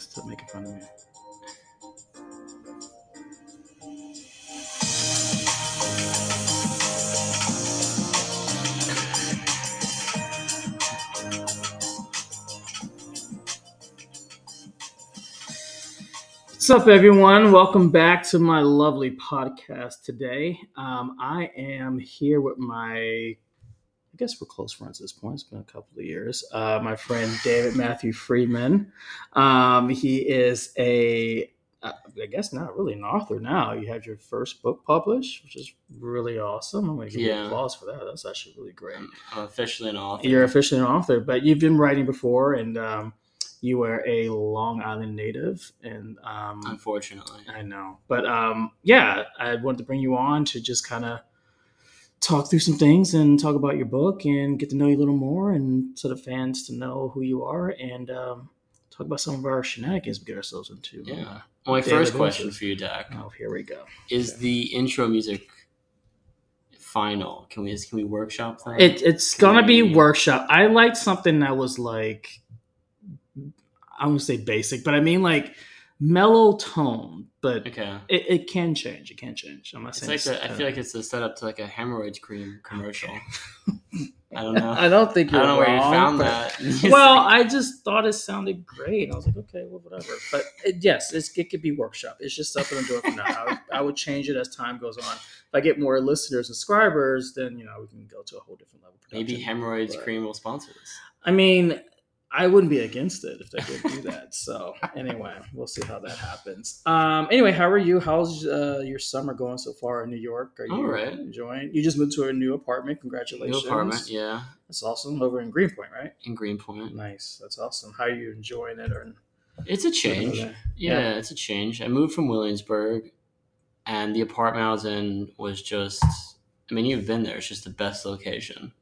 Stop making fun of me. What's up, everyone? Welcome back to my lovely podcast today. Um, I am here with my, guess we're close friends at this point. It's been a couple of years. Uh, my friend David Matthew Friedman. Um, he is a, uh, I guess not really an author now. You had your first book published, which is really awesome. I'm going to give you applause for that. That's actually really great. I'm officially an author. You're officially an author, but you've been writing before, and um, you were a Long Island native, and um, Unfortunately. I know, but um, yeah, I wanted to bring you on to just kind of talk through some things and talk about your book and get to know you a little more, and so the fans to know who you are, and um, talk about some of our shenanigans we get ourselves into. Yeah. Uh, Well, my first question for you, Dak, oh, here we go. is the intro music final? Can we can we workshop that? It, it's Can gonna be workshop. I liked something that was like I won't say basic, but I mean like mellow tone. But okay. it, it can change. It can change. I'm not It's saying like the, I uh, feel like it's a setup to like a hemorrhoids cream commercial. I don't know. I don't think you're don't know where you wrong, found but- that. Well, I just thought it sounded great. I was like, okay, well, whatever. But it, yes, it's, it could be workshop. It's just something I'm doing for now. I would, I would change it as time goes on. If I get more listeners and subscribers, then you know we can go to a whole different level. of maybe production. hemorrhoids but- cream will sponsor this. I mean, I wouldn't be against it if they did do that. So anyway, we'll see how that happens. Um, anyway, how are you? How's uh, your summer going so far in New York? Are you All right. enjoying? You just moved to a new apartment. Congratulations. New apartment, yeah, That's awesome. Over in Greenpoint, right? in Greenpoint. Nice. That's awesome. How are you enjoying it? Or It's a change. Yeah, Yeah. it's a change. I moved from Williamsburg, and the apartment I was in was just. I mean, you've been there. It's just the best location.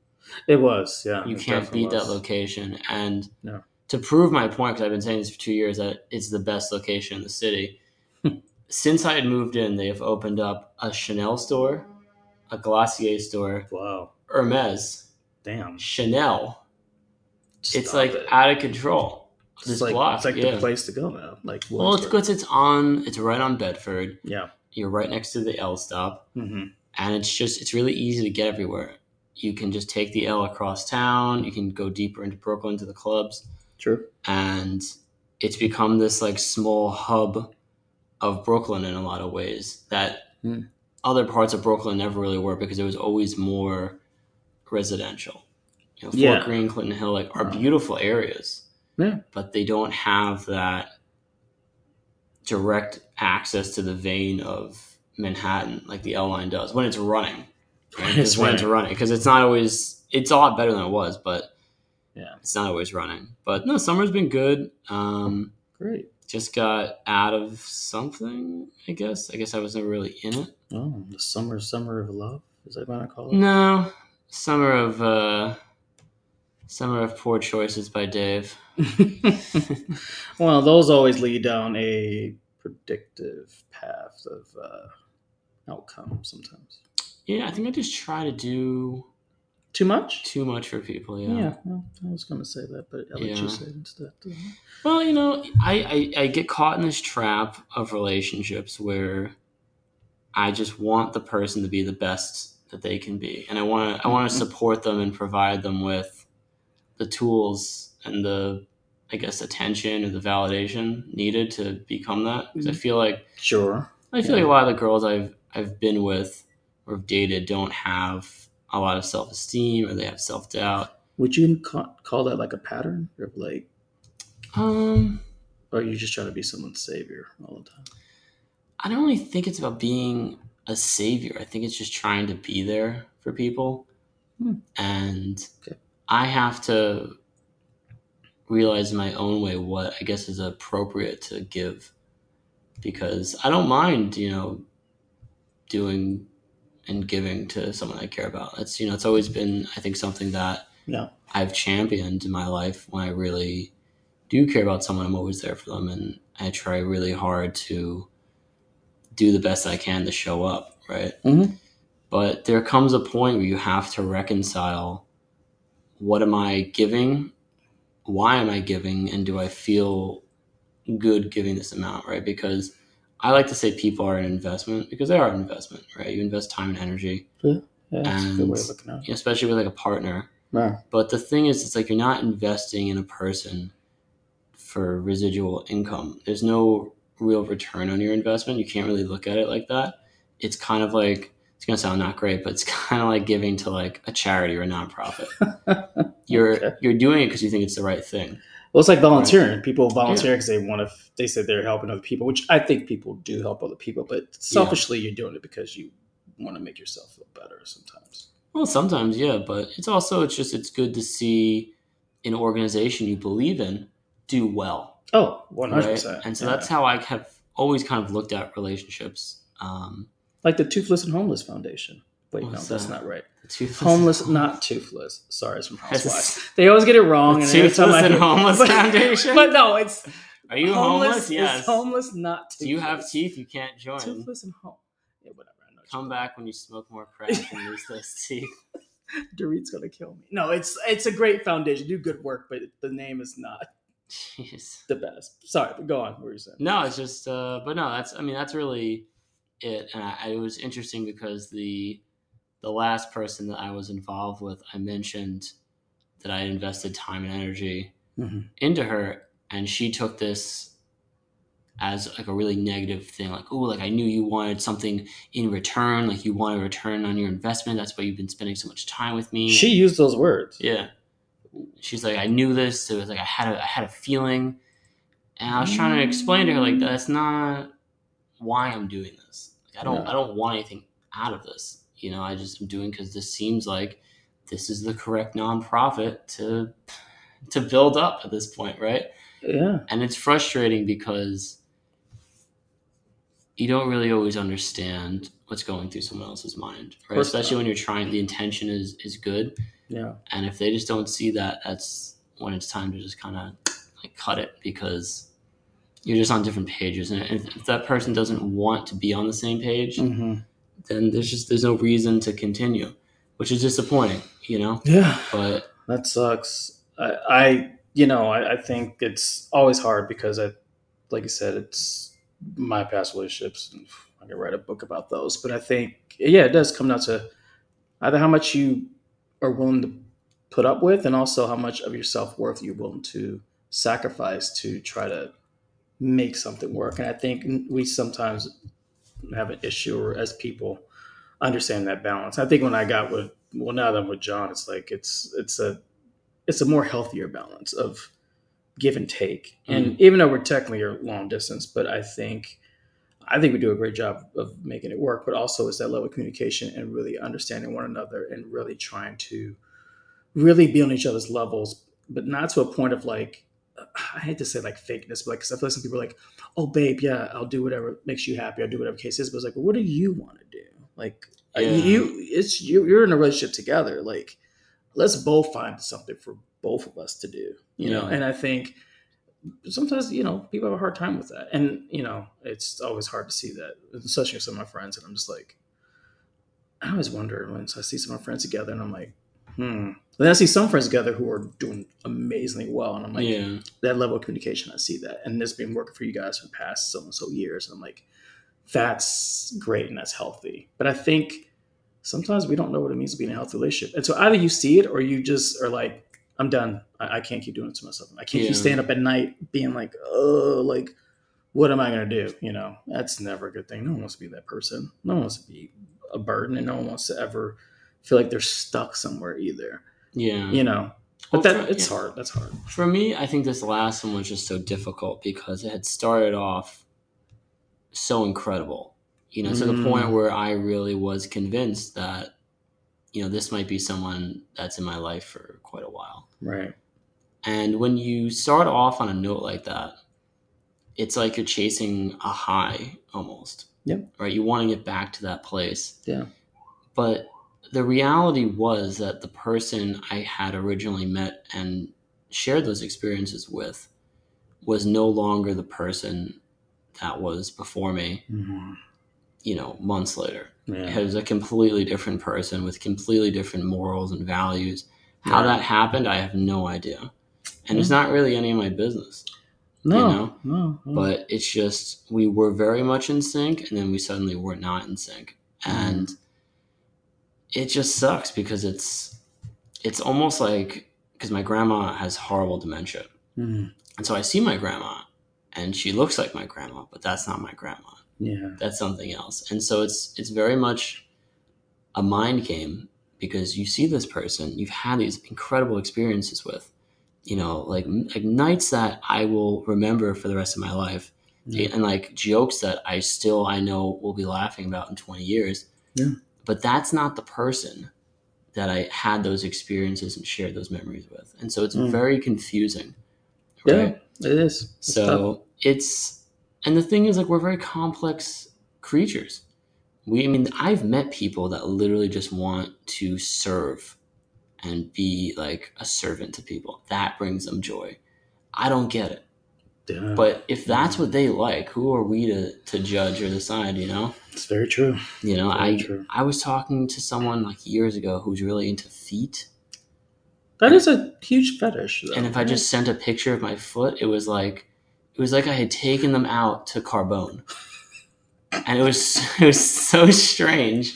It was, yeah. You can't beat that location. And No. to prove my point, because I've been saying this for two years, that it's the best location in the city. Since I had moved in, they have opened up a Chanel store, a Glossier store, Wow. Hermes, Damn. Chanel. it's like it. out of control. It's This like, block, it's like yeah. the place to go now. Like, Well, it's good. It's on. It's right on Bedford. Yeah. You're right next to the L stop. hmm and it's just it's really easy to get everywhere. You can just take the L across town. You can go deeper into Brooklyn to the clubs, True. and it's become this like small hub of Brooklyn in a lot of ways that Hmm. other parts of Brooklyn never really were because it was always more residential. You know, Fort Yeah. Greene, Clinton Hill, like are beautiful areas, Yeah. but they don't have that direct access to the vein of Manhattan like the L line does when it's running. It's when it's running. running because it's not always. It's a lot better than it was, but Yeah. it's not always running. But no, summer's been good. Um, Great. just got out of something. I guess. I guess I was never really in it. Oh, the summer, summer of love. Is that what I call it? No, summer of uh, summer of poor choices by Dave. well, those always lead down a predictive path of uh, outcome sometimes. Yeah, I think I just try to do Too much? too much for people. Yeah. well, I was going to say that, but I'll let Yeah. you say it instead. Well, you know, I, I, I get caught in this trap of relationships where I just want the person to be the best that they can be, and I want to I want to Mhm. support them and provide them with the tools and the I guess attention or the validation needed to become that. Because I feel like Sure. I feel Yeah. like a lot of the girls I've I've been with or dated don't have a lot of self esteem or they have self doubt. Would you ca- call that like a pattern? Or like, Um, or you just try to be someone's savior all the time? I don't really think it's about being a savior. I think it's just trying to be there for people. Hmm. And Okay. I have to realize in my own way what I guess is appropriate to give. Because I don't mind, you know, doing and giving to someone I care about. That's, you know, it's always been, I think, something that Yeah. I've championed in my life when I really do care about someone. I'm always there for them. And I try really hard to do the best I can to show up, right? Mhm. But there comes a point where you have to reconcile what am I giving? Why am I giving? And do I feel good giving this amount, right? Because I like to say people are an investment because they are an investment, right? You invest time and energy, Yeah, that's a good way of looking at it. especially with like a partner. Yeah. But the thing is, it's like you're not investing in a person for residual income. There's no real return on your investment. You can't really look at it like that. It's kind of like it's gonna sound not great, but it's kind of like giving to like a charity or a nonprofit. You're Okay. you're doing it because you think it's the right thing. Well, it's like volunteering. People volunteer because they want to. They say they're helping other people, which I think people do help other people. But selfishly, you're doing it because you want to make yourself feel better. Sometimes. Well, sometimes, yeah, but it's also it's just it's good to see an organization you believe in do well, Oh, one hundred percent. And so that's how I have always kind of looked at relationships. Um, like the Toothless and Homeless Foundation. Wait, no, that's that? not right. toothless Homeless, not toothless. Sorry, it's from Housewives. They always get it wrong. The and Toothless I and Homeless but, Foundation? But no, it's Are you homeless? Is Yes. homeless, not toothless. Do you have teeth? You can't join. Toothless and home. Yeah, whatever. I know Come back when you smoke more crack and lose those teeth. Dorit's gonna kill me. No, it's it's a great foundation. Do good work, but the name is not Jeez. the best. Sorry, but go on. What were you saying? No, it's just, uh, but no, that's, I mean, that's really it. And I, it was interesting because the, the last person that I was involved with, I mentioned that I invested time and energy Mhm. into her, and she took this as like a really negative thing, like, oh, like I knew you wanted something in return, like you want a return on your investment. That's why you've been spending so much time with me. She used those words. Yeah. She's like, I knew this. It was like I had a I had a feeling, and I was trying to explain to her like that's not why I'm doing this. Like, I don't Yeah. I don't want anything out of this. You know, I just am doing because this seems like this is the correct nonprofit to to build up at this point, right? Yeah. And it's frustrating because you don't really always understand what's going through someone else's mind, right? Especially not. when you're trying. The intention is is good, Yeah. and if they just don't see that, that's when it's time to just kind of like cut it because you're just on different pages. And if, if that person doesn't want to be on the same page, hmm then there's just there's no reason to continue, which is disappointing, you know. Yeah. But That sucks. I, I you know, I, I think it's always hard because I, like I said, it's my past relationships. And I could write a book about those, but I think, yeah, it does come down to either how much you are willing to put up with, and also how much of your self worth you're willing to sacrifice to try to make something work. And I think we sometimes have an issue, or as people understand that balance. I think when I got with well now that I'm with John, it's like it's it's a it's a more healthier balance of give and take. Mm-hmm. And even though we're technically long distance, but I think I think we do a great job of making it work. But also it's that level of communication and really understanding one another and really trying to really be on each other's levels, but not to a point of like I hate to say like fakeness, but like because I feel like some people are like, oh babe, yeah, I'll do whatever makes you happy. I'll do whatever case is. But it's like, well, what do you want to do? Like Yeah. you, it's you. You're in a relationship together. Like let's both find something for both of us to do. You know, and I think sometimes you know people have a hard time with that, and you know it's always hard to see that, especially with some of my friends. And I'm just like, I always wonder when I see some of my friends together, and I'm like, hmm. And then I see some friends together who are doing amazingly well, and I'm like, yeah, that level of communication, I see that. And it's been working for you guys for the past so and so years. And I'm like, that's great and that's healthy. But I think sometimes we don't know what it means to be in a healthy relationship. And so either you see it or you just are like, I'm done. I, I can't keep doing it to myself. I can't Yeah. keep staying up at night being like, oh, like, what am I going to do? You know, that's never a good thing. No one wants to be that person. No one wants to be a burden and no one wants to ever feel like they're stuck somewhere either, yeah. you know, but Well, that for- it's yeah. hard. That's hard. For me, I think this last one was just so difficult because it had started off so incredible, you know, to the Mm. point where I really was convinced that, you know, this might be someone that's in my life for quite a while. Right. And when you start off on a note like that, it's like you're chasing a high almost. Yep. Right? You want to get back to that place. Yeah. But the reality was that the person I had originally met and shared those experiences with was no longer the person that was before me, Mm-hmm. you know, months later. Yeah. It was a completely different person with completely different morals and values. How Yeah. that happened, I have no idea. And it's not really any of my business. No, know? no, no. but it's just we were very much in sync and then we suddenly were not in sync and it just sucks because it's it's almost like because my grandma has horrible dementia Mm, and so i see my grandma and she looks like my grandma but that's not my grandma yeah, that's something else and so it's it's very much a mind game because you see this person you've had these incredible experiences with you know like like nights that i will remember for the rest of my life yeah. and like jokes that I still I know will be laughing about in 20 years. Yeah. But that's not the person that I had those experiences and shared those memories with. And so it's Mm. very confusing. Yeah, Right. it is. It's tough. So it's and the thing is like we're very complex creatures. We I mean I've met people that literally just want to serve and be like a servant to people. That brings them joy. I don't get it. Yeah, But if that's what they like, who are we to, to judge or decide, you know? It's very true. You know, I true. I was talking to someone like years ago who's really into feet. That is a huge fetish. Though. And if I just sent a picture of my foot, it was like it was like I had taken them out to Carbone. And it was it was so strange.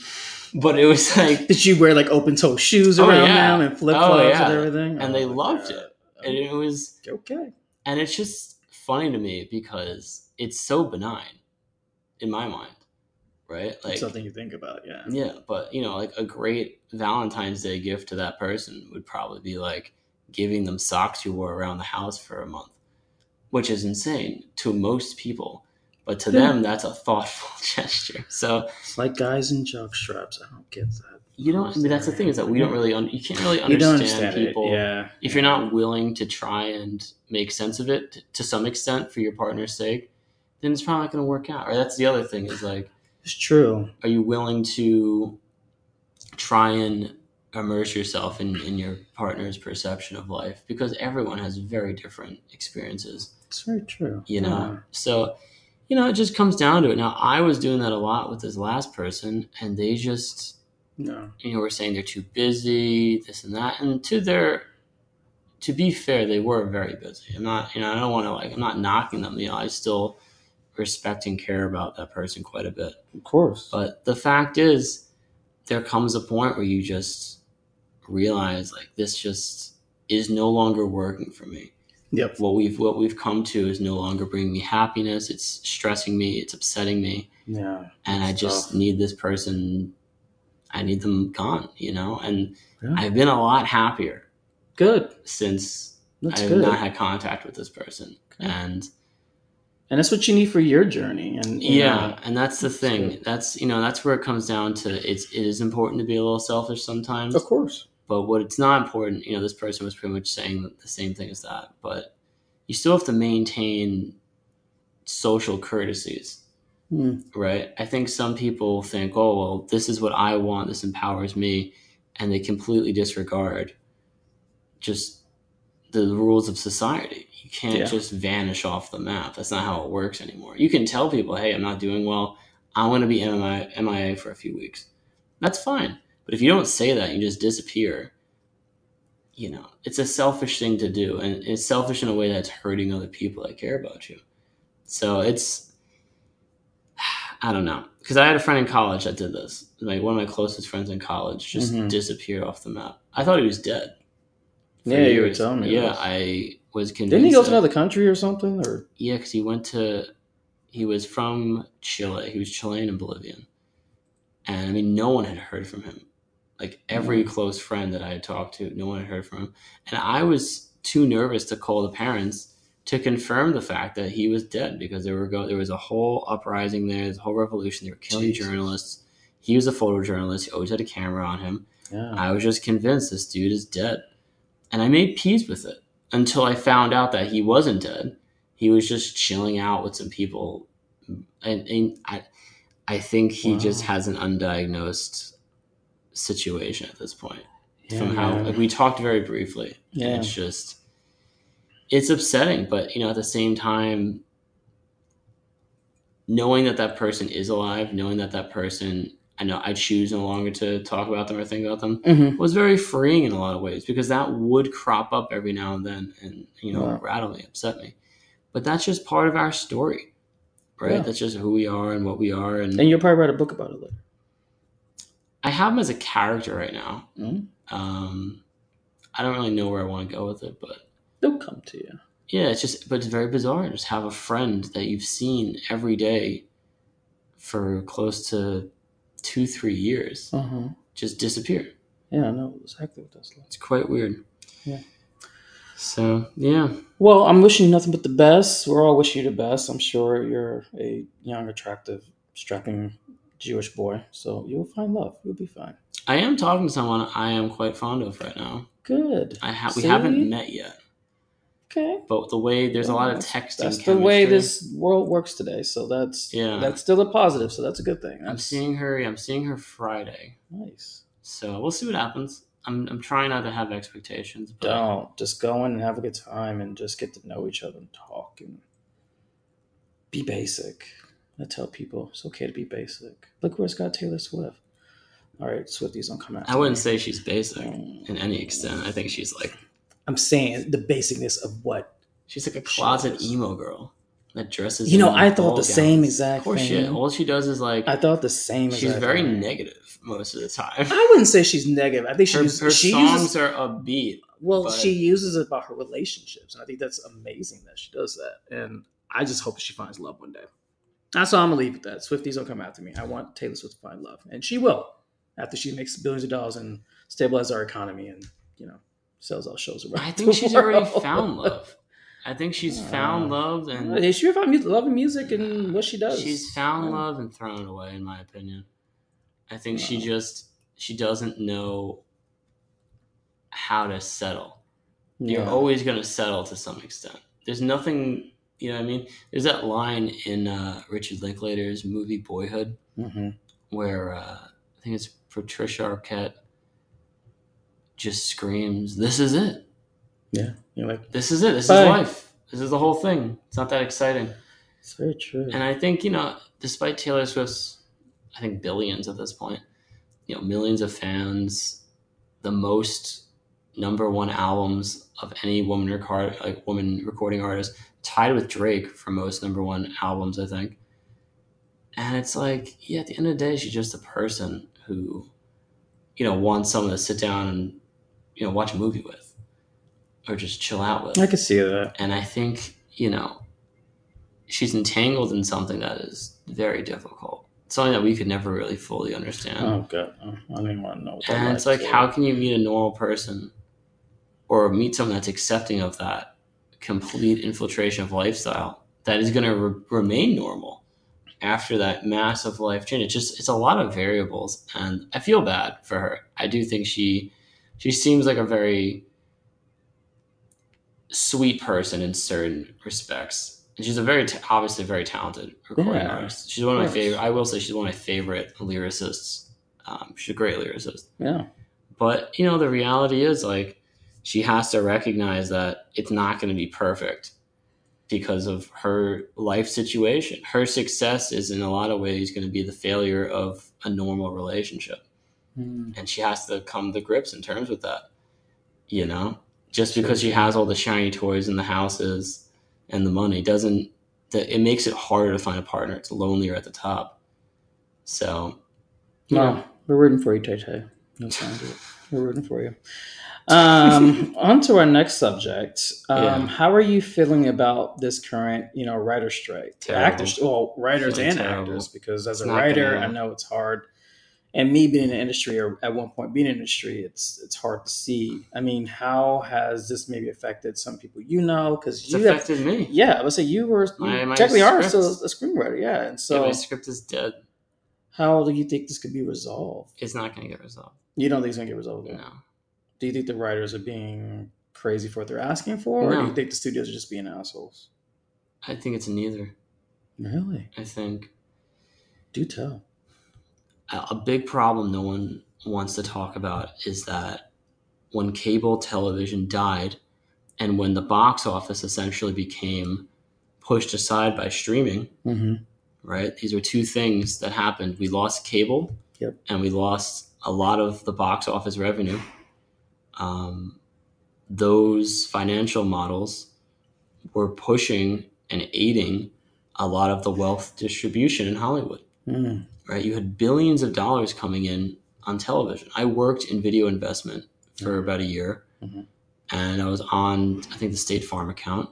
But it was like did you wear like open toe shoes Oh, around yeah. them and flip Oh, flops yeah. and everything? And they oh loved God. it. and it was Okay. and it's just funny to me because it's so benign in my mind. Right? Like It's something you think about, yeah. Yeah, but you know, like a great Valentine's Day gift to that person would probably be like giving them socks you wore around the house for a month, which is insane to most people. But to Yeah. them, that's a thoughtful gesture. So It's like guys in jock straps. I don't get that. you don't. I mean, that's the thing is that we don't really. Un- you can't really understand, understand people it. Yeah. if you're not willing to try and make sense of it to some extent for your partner's sake. Then it's probably not going to work out. Or that's the other thing is like It's true. are you willing to try and immerse yourself in, in your partner's perception of life because everyone has very different experiences It's very true. you know so you know it just comes down to it now i was doing that a lot with this last person and they just Yeah. No. you know were saying they're too busy this and that and to their to be fair they were very busy i'm not you know i don't want to like i'm not knocking them you know i still respect and care about that person quite a bit Of course. but the fact is, there comes a point where you just realize like this just is no longer working for me. Yep. What we've what we've come to is no longer bringing me happiness. It's stressing me. It's upsetting me, Yeah. and I just tough. need this person. I need them gone, you know. And Yeah. I've been a lot happier Good. since That's I've good. not had contact with this person. Okay. And and that's what you need for your journey. And you yeah know, and that's the thing good. that's you know that's where it comes down to it's it is important to be a little selfish sometimes of course. but what it's not important you know this person was pretty much saying the same thing as that but you still have to maintain social courtesies Hmm. right i think some people think oh well this is what i want this empowers me and they completely disregard just the rules of society. You can't Yeah. just vanish off the map. That's not how it works anymore. You can tell people hey i'm not doing well. I want to be MIA, MIA for a few weeks. That's fine. But if you don't say that you just disappear you know it's a selfish thing to do and it's selfish in a way that's hurting other people that care about you. So it's i don't know. Because i had a friend in college that did this. Like one of my closest friends in college just Mhm. disappeared off the map. I thought he was dead Yeah, you were telling me yeah i was convinced Didn't he go to another country or something? Or yeah, because he went to, he was from Chile. He was Chilean and Bolivian. And I mean, no one had heard from him. Like every mm. close friend that I had talked to, no one had heard from him. And I was too nervous to call the parents to confirm the fact that he was dead because there were go there was a whole uprising there, a whole revolution. They were killing Jesus. journalists. He was a photojournalist. He always had a camera on him. yeah, I was just convinced this dude is dead. And I made peace with it until I found out that he wasn't dead. He was just chilling out with some people. And, and I, I think he Wow. just has an undiagnosed situation at this point. yeah, From how like, we talked very briefly. And Yeah. it's just, it's upsetting. But, you know, at the same time, knowing that that person is alive, knowing that that person, I know I choose no longer to talk about them or think about them Mhm. was very freeing in a lot of ways because that would crop up every now and then and you know Wow. rattle me upset me but that's just part of our story, right? Yeah. That's just who we are and what we are. And, And you'll probably write a book about it later. I have him as a character right now. Mhm. Um, I don't really know where I want to go with it, but They'll come to you. yeah, it's just, but it's very bizarre. To just have a friend that you've seen every day for close to two, three years Uh huh. just disappear. Yeah, I know exactly what that's like. It's quite weird. Yeah. So yeah, Well, I'm wishing you nothing but the best. We're all wishing you the best. I'm sure you're a young, attractive, strapping Jewish boy, so you'll find love. You'll be fine. I am talking to someone I am quite fond of right now. Good. I have we haven't met yet, Okay. but the way there's a lot of That's- texting. That's the way this world works today. So that's Yeah. that's still a positive. So that's a good thing. I'm seeing her. I'm seeing her Friday, nice. so we'll see what happens. I'm I'm trying not to have expectations, but Don't just go in and have a good time and just get to know each other and talk and be basic. I tell people it's okay to be basic. Look where it's got Taylor Swift. All right, Swifties don't come out. I wouldn't say she's basic Mm. in any extent. I think she's like I'm saying the basicness of what she's like a closet emo girl that dresses. you know. I thought the same exact Of course, thing. she. All she does is like I thought the same. she's very thing. negative most of the time. I wouldn't say she's negative. I think she Her, uses, her she songs uses are upbeat. well. but- She uses it about her relationships, and I think that's amazing that she does that. And I just hope she finds love one day. That's all I'm gonna leave with that. Swifties don't come after me. I want Taylor Swift to find love, and she will after she makes billions of dollars and stabilizes our economy, and you know sells our shows around. I think she's already found love. I think she's found Uh, love and Yeah, she found music, loving music and what she does. She's found Yeah. love and thrown it away, in my opinion. I think she just she doesn't know how to settle. You're always going to settle to some extent. There's nothing, you know what I mean? There's that line in uh, Richard Linklater's movie Boyhood Mhm. where uh, I think it's Patricia Arquette just screams, This is it. Yeah, you're like This is it. This Bye. is life. This is the whole thing. It's not that exciting. it's very true. And I think, you know, despite Taylor Swift's, I think, billions at this point, you know, millions of fans, the most number one albums of any woman record, like woman recording artist, tied with Drake for most number one albums, I think. And it's like, yeah, at the end of the day, she's just a person who, you know, wants someone to sit down and, you know, watch a movie with or just chill out with. I can see that. And I think, you know, she's entangled in something that is very difficult. Something that we could never really fully understand. Oh god, I don't want to know. And it's like, is how can you meet a normal person or meet someone that's accepting of that complete infiltration of lifestyle that is going to re- remain normal after that massive life change? It's just, it's a lot of variables. And I feel bad for her. I do think she, she seems like a very sweet person in certain respects. And she's a very, ta- obviously, very talented recording Yeah, artist. She's one of my favorite. I will say she's one of my favorite lyricists. Um, she's a great lyricist. Yeah, But you know, the reality is like she has to recognize that it's not going to be perfect because of her life situation. Her success is in a lot of ways going to be the failure of a normal relationship Mm. and she has to come to grips and terms with that. You know, just because she has all the shiny toys and the houses and the money doesn't that it makes it harder to find a partner. It's lonelier at the top. So, no, know, we're rooting for you, Tay Tay. No time to it. We're rooting for you. Um, on to our next subject. Um, Yeah. How are you feeling about this current, you know, writer strike? Terrible. Actors, well, writers and terrible. actors, because as a writer, I know it's hard. And me being in the industry, or at one point being in the industry, it's it's hard to see. I mean, how has this maybe affected some people you know? Because you have affected me. Yeah, I would say you were you My- my technically are still a screenwriter, yeah. And So so, my script is dead. how do you think this could be resolved? It's not going to get resolved. You don't think it's gonna get resolved? No. Do you think the writers are being crazy for what they're asking for, or do you think the studios are just being assholes? I think it's neither. Really? I think Do tell. A big problem no one wants to talk about is that when cable television died and when the box office essentially became pushed aside by streaming, Mm-hmm. right? These are two things that happened. We lost cable Yep. and we lost a lot of the box office revenue. Um, those financial models were pushing and aiding a lot of the wealth distribution in Hollywood. Mm. Right, you had billions of dollars coming in on television. I worked in video investment for about a year, Mhm. and I was on I think the State Farm account,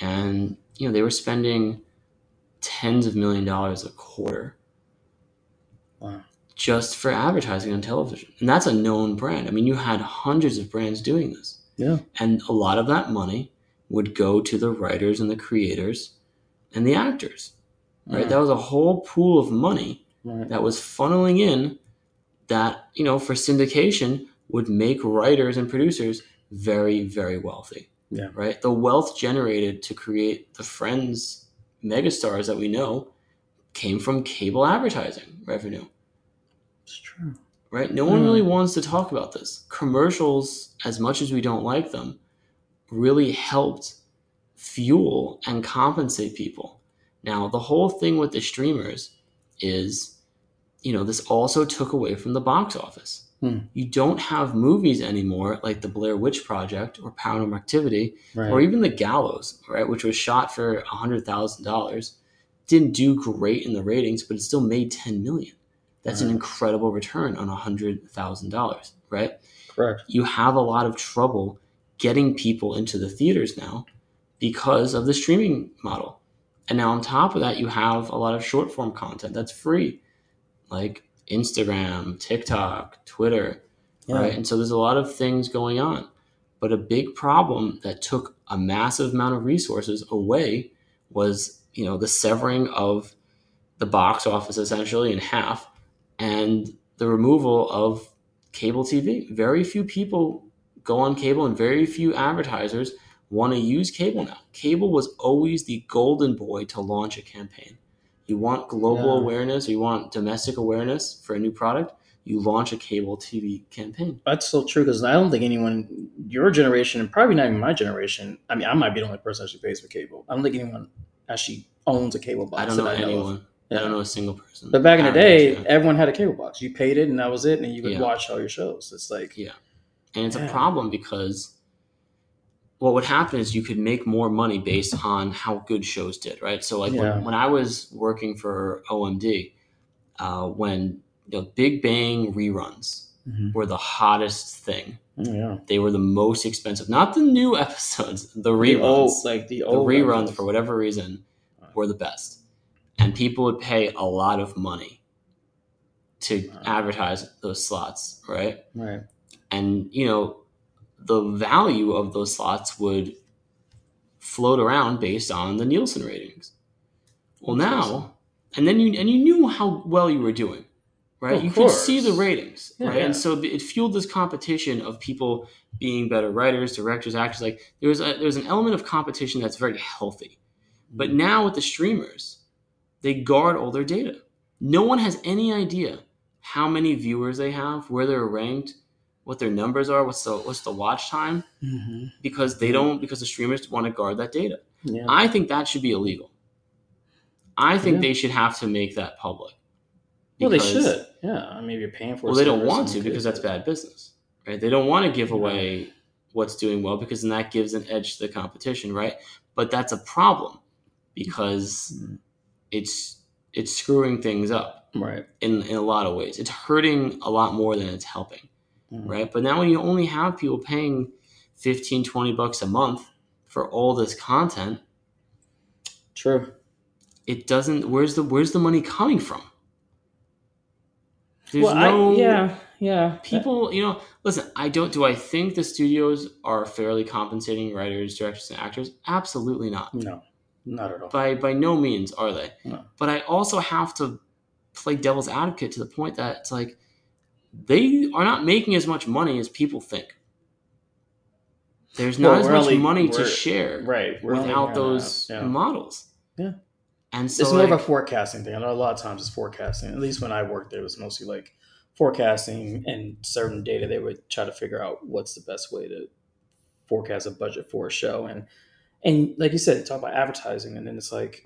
and you know they were spending tens of million dollars a quarter Wow. just for advertising on television, and that's a known brand. I mean, you had hundreds of brands doing this, Yeah. and a lot of that money would go to the writers and the creators and the actors. Right, Mm. that was a whole pool of money Right. that was funneling in that you know for syndication would make writers and producers very very wealthy Yeah. right the wealth generated to create the friends megastars that we know came from cable advertising revenue It's true. right no one Mm. really wants to talk about this commercials as much as we don't like them really helped fuel and compensate people now the whole thing with the streamers is you know this also took away from the box office Hmm. you don't have movies anymore like the blair witch project or paranormal activity Right. or even the gallows right which was shot for $100000 didn't do great in the ratings but it still made 10 million that's an incredible return on $100000 right Correct. you have a lot of trouble getting people into the theaters now because of the streaming model. And now on top of that, you have a lot of short form content that's free, like Instagram, TikTok, Twitter, Yeah. right? And so there's a lot of things going on. But a big problem that took a massive amount of resources away was, you know, the severing of the box office essentially in half and the removal of cable TV. Very few people go on cable and very few advertisers want to use cable now. Cable was always the golden boy to launch a campaign. You want global Yeah. awareness or you want domestic awareness for a new product, you launch a cable TV campaign. That's still true because I don't think anyone, your generation, and probably not even my generation. I mean, I might be the only person that actually pays for cable. I don't think anyone actually owns a cable box. I don't know anyone. I Yeah. don't know a single person. But back in the day, yeah. everyone had a cable box. You paid it, and that was it, and you could watch all your shows. It's like, Yeah. and it's a problem because what would happen is you could make more money based on how good shows did, right? So like Yeah. when, when I was working for OMD, uh, when you know, Big Bang reruns Mhm. were the hottest thing. Oh, yeah, They were the most expensive, not the new episodes, the the reruns. old, like the the old reruns for whatever reason were the best and people would pay a lot of money to Wow. advertise those slots right right. and you know the value of those slots would float around based on the nielsen ratings. Well now and then you and you knew how well you were doing right? Of you could see the ratings Yeah, right? Yeah. and so it fueled this competition of people being better writers directors actors. Like there was a, there was an element of competition that's very healthy. But Mm-hmm. now with the streamers, they guard all their data. No one has any idea how many viewers they have, where they're ranked, what their numbers are, what's the what's the watch time, Mhm. because they don't because the streamers want to guard that data. Yeah. I think that should be illegal. I think Yeah. they should have to make that public. well, they should. Yeah. I mean, if you're paying for. Well, they don't want to because that's bad business, right? They don't want to give away what's doing well because then that gives an edge to the competition, right? But that's a problem because Mhm. it's it's screwing things up Right. in, in a lot of ways. It's hurting a lot more than it's helping, Mhm. right? But now when you only have people paying 15, 20 bucks a month for all this content, True. it doesn't where's the where's the money coming from? There's well, no I, yeah, yeah. people you know listen i don't do i think the studios are fairly compensating writers directors and actors absolutely not No, not at all. by by no means are they No. but i also have to play devil's advocate to the point that it's like they are not making as much money as people think there's not Well, as much only- money to share right. Without those yeah. models Yeah. and so it's more like, of a forecasting thing. I know a lot of times it's forecasting. At least when I worked there, it was mostly like forecasting and certain data. They would try to figure out what's the best way to forecast a budget for a show. And and like you said, talk about advertising, and then it's like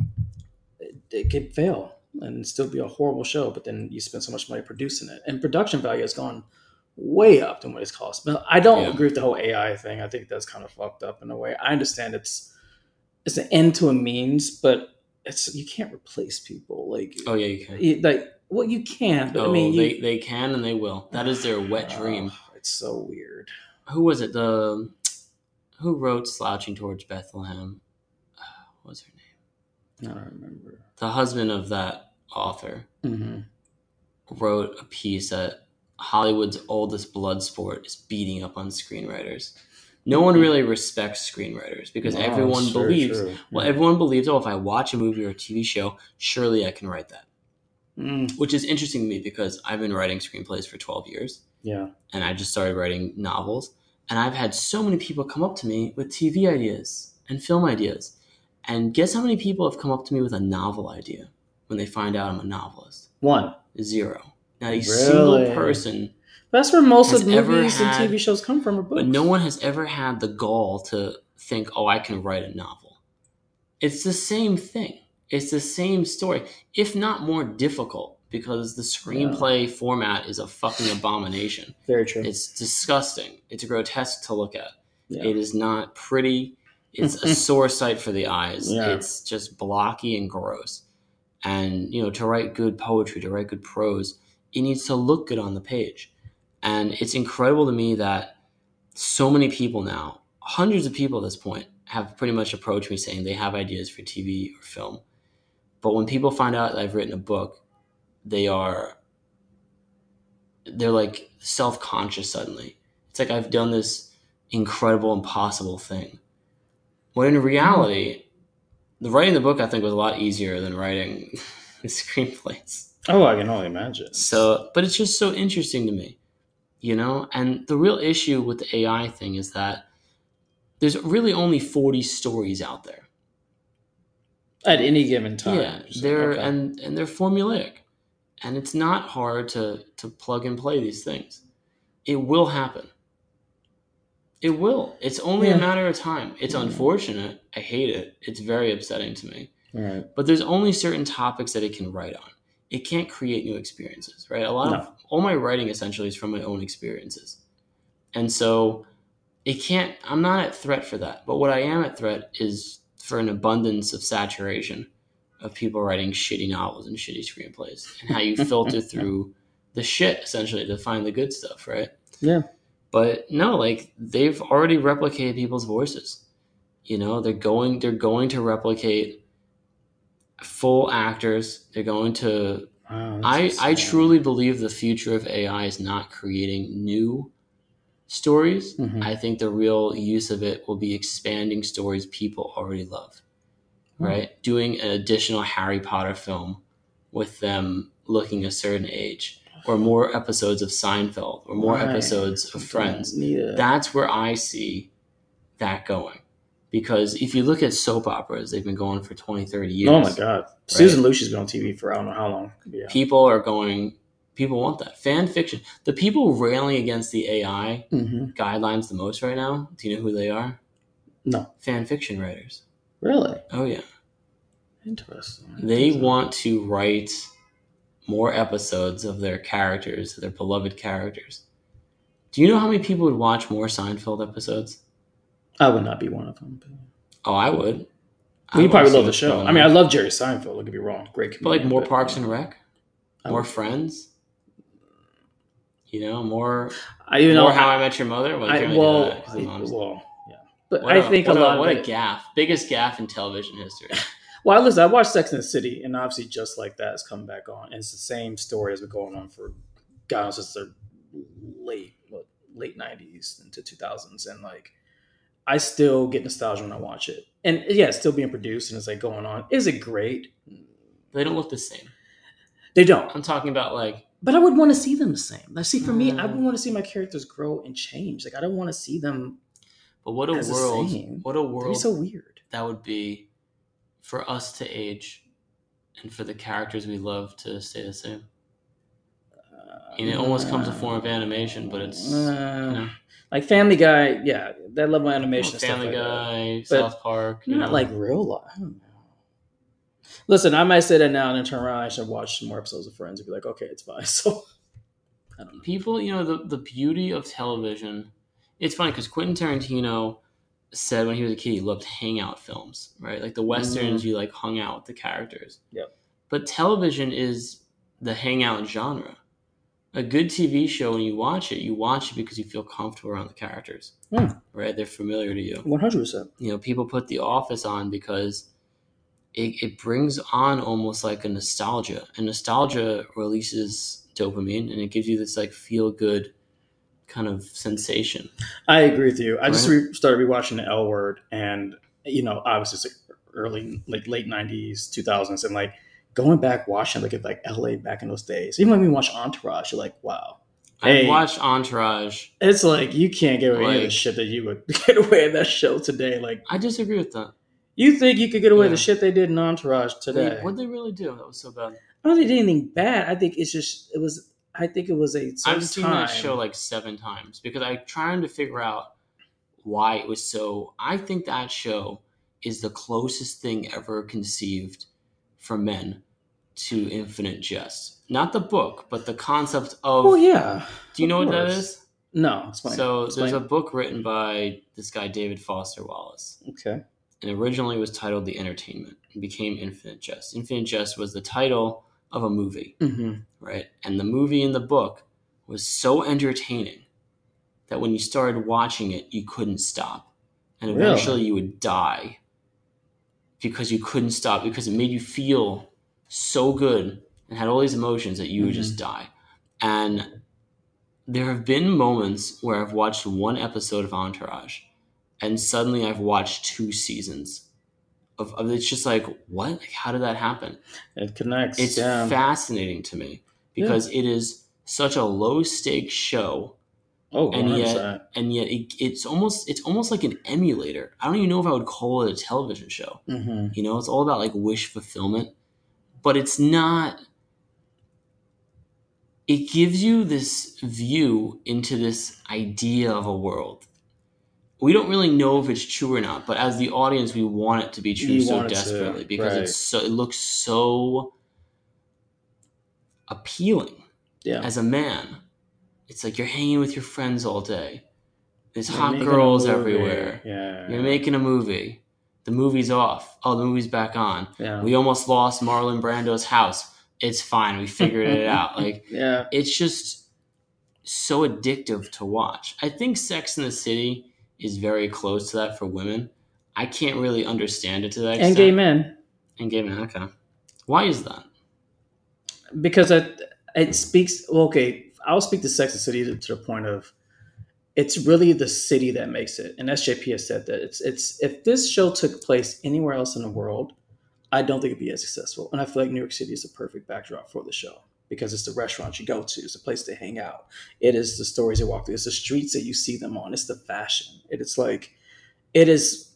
it, it could fail and still be a horrible show. But then you spend so much money producing it, and production value has gone way up than what it's cost. But I don't Yeah. agree with the whole AI thing. I think that's kind of fucked up in a way. I understand it's it's an end to a means, but it's you can't replace people. Like Oh yeah, you can. you- like well you can, but oh, I mean you, they they can and they will. That is their wet ah, dream. Oh, it's so weird. Who was it? The who wrote "Slouching Towards Bethlehem"? Ah, what was her name? I don't remember. The husband of that author hmm wrote a piece that Hollywood's oldest blood sport is beating up on screenwriters. No one really respects screenwriters because everyone believes. Well, everyone believes, oh, if I watch a movie or a TV show, surely I can write that. Mm, Which is interesting to me because I've been writing screenplays for 12 years yeah. and I just started writing novels. And I've had so many people come up to me with TV ideas and film ideas. And guess how many people have come up to me with a novel idea when they find out I'm a novelist? One. Zero. Not a Really? single person That's where most of movies had- and TV shows come from. But no one has ever had the gall to think, oh, I can write a novel. It's the same thing. It's the same story, if not more difficult, because the screenplay format is a fucking abomination. Very true. It's disgusting. It's grotesque to look at. Yeah. It is not pretty. It's a sore sight for the eyes. Yeah. It's just blocky and gross. And, you know, to write good poetry, to write good prose, it needs to look good on the page. And it's incredible to me that so many people now, hundreds of people at this point, have pretty much approached me saying they have ideas for TV or film. But when people find out that I've written a book, they are they're like self-conscious suddenly. It's like I've done this incredible impossible thing. When in reality, the writing the book I think was a lot easier than writing the screenplays. oh, I can only imagine. So, but it's just so interesting to me, you know? And the real issue with the AI thing is that there's really only 40 stories out there. at any given time. Yeah, they're okay. and and they're formulaic. And it's not hard to to plug and play these things. It will happen. It will. It's only Yeah. a matter of time. It's Yeah. unfortunate. I hate it. It's very upsetting to me. Right. but there's only certain topics that it can write on. It can't create new experiences, right? A lot of all my writing essentially is from my own experiences. And so it can't I'm not at threat for that. But what I am at threat is for an abundance of saturation of people writing shitty novels and shitty screenplays and how you filter through the shit essentially to find the good stuff, right? Yeah. But no, like they've already replicated people's voices. You know, they're going they're going to replicate full actors. They're going to Wow, I I truly believe the future of AI is not creating new stories. Mhm. I think the real use of it will be expanding stories people already love. Hmm. Right? Doing an additional Harry Potter film with them looking a certain age or more episodes of Seinfeld or more Right. episodes of Friends that's where I see that going. Because if you look at soap operas, they've been going for 20, 30 years. oh my god, Susan Lucci's been on TV for I don't know how long. Yeah. People are going, people want that. Fan fiction. The people railing against the AI hmm guidelines the most right now, do you know who they are? No, Fan fiction writers. really Oh, yeah. interesting. They want to write more episodes of their characters, their beloved characters. Do you know how many people would watch more Seinfeld episodes? I would not be one of them. But... Oh, I would. Well, you probably love the show. I mean, I love Jerry Seinfeld. Don't get me wrong, great. But like more but, Parks and Rec, more Friends. You know, more I you know more How I, I Met Your Mother. Well, I, can't really do well, I'm well, yeah. But What I think what a lot what of a it, gaff, biggest gaff in television history. Well, listen, I watched Sex and the City, and obviously, just like that has come back on, and it's the same story has been going on for God since the late what, late nineties into two thousands, and like I still get nostalgia when I watch it, and yeah, it's still being produced and it's like going on. Is it great? they don't look the same. They don't, I'm talking about like but I would want to see them the same. Like, see, for me, I Mm. would want to see my characters grow and change. Like, I don't want to see them But what a As world! What a be world so weird. that would be for us to age, and for the characters we love to stay the same. And it almost comes a form of animation, but it's Uh, you know, like Family Guy, yeah, that level of animation, well, Family like that. Guy, But South Park. You Not know. like real life. I don't know. Listen, I might say that now and then turn around. I should watch some more episodes of Friends and be like, okay, it's fine. So I don't know. people, you know, the the beauty of television. It's funny because Quentin Tarantino said when he was a kid he loved hangout films, right? Like the westerns, you like hung out with the characters. Yep. But television is the hangout genre. A good TV show, when you watch it, you watch it because you feel comfortable around the characters, Hmm. right? They're familiar to you. One hundred percent. You know, people put The Office on because it, it brings on almost like a nostalgia, and nostalgia releases dopamine, and it gives you this like feel good kind of sensation. I agree with you. I just Right. re- started rewatching the L Word, and you know, obviously it's like early, like late nineties, two thousands, and like going back watching, like at like L.A. back in those days. Even when we watch Entourage, you're like, wow, Hey. I watched Entourage. it's like you can't get away with the Like- shit that you would get away in that show today. Like I disagree with that. you think you could get away with the shit they did in Entourage today? what they really do? That was so bad. I don't think they did anything bad. I think it's just it was. I think it was a. I've seen time. that show like seven times because I'm trying to figure out why it was so. I think that show is the closest thing ever conceived for men to Infinite Jest. Not the book, but the concept of. Oh yeah. do you know of what that is? No, explain. So explain. there's a book written by this guy David Foster Wallace, okay. and originally was titled The Entertainment and became Infinite Jest. Infinite Jest was the title of a movie. hmm right? And the movie in the book was so entertaining that when you started watching it, you couldn't stop. And Really? eventually you would die because you couldn't stop because it made you feel so good and had all these emotions that you would just die. And there have been moments where I've watched one episode of Entourage and suddenly I've watched two seasons. Of, of it's just like what? Like, how did that happen? It connects. it's yeah. fascinating to me because it is such a low stakes show oh, and 100%. yet and yet it, it's almost it's almost like an emulator. I don't even know if i would call it a television show. Hmm you know it's all about like wish fulfillment. But it's not it gives you this view into this idea of a world we don't really know if it's true or not but as the audience we want it to be true You so it to, desperately because right. it's so it looks so appealing Yeah. as a man, it's like you're hanging with your friends all day. There's You're hot girls everywhere. Yeah. You're making a movie. The movie's off. Oh, the movie's back on. Yeah. We almost lost Marlon Brando's house. It's fine. We figured it out. Like yeah. it's just so addictive to watch. I think Sex in the City is very close to that for women. I can't really understand it to that extent. And gay men. And gay men. Okay. Why is that? because it it speaks well, okay i'll speak to sex and city to, to the point of it's really the city that makes it and sjp has said that it's it's if this show took place anywhere else in the world i don't think it'd be as successful and i feel like new york city is a perfect backdrop for the show because it's the restaurants you go to it's a place to hang out it is the stories you walk through it's the streets that you see them on it's the fashion it is like it is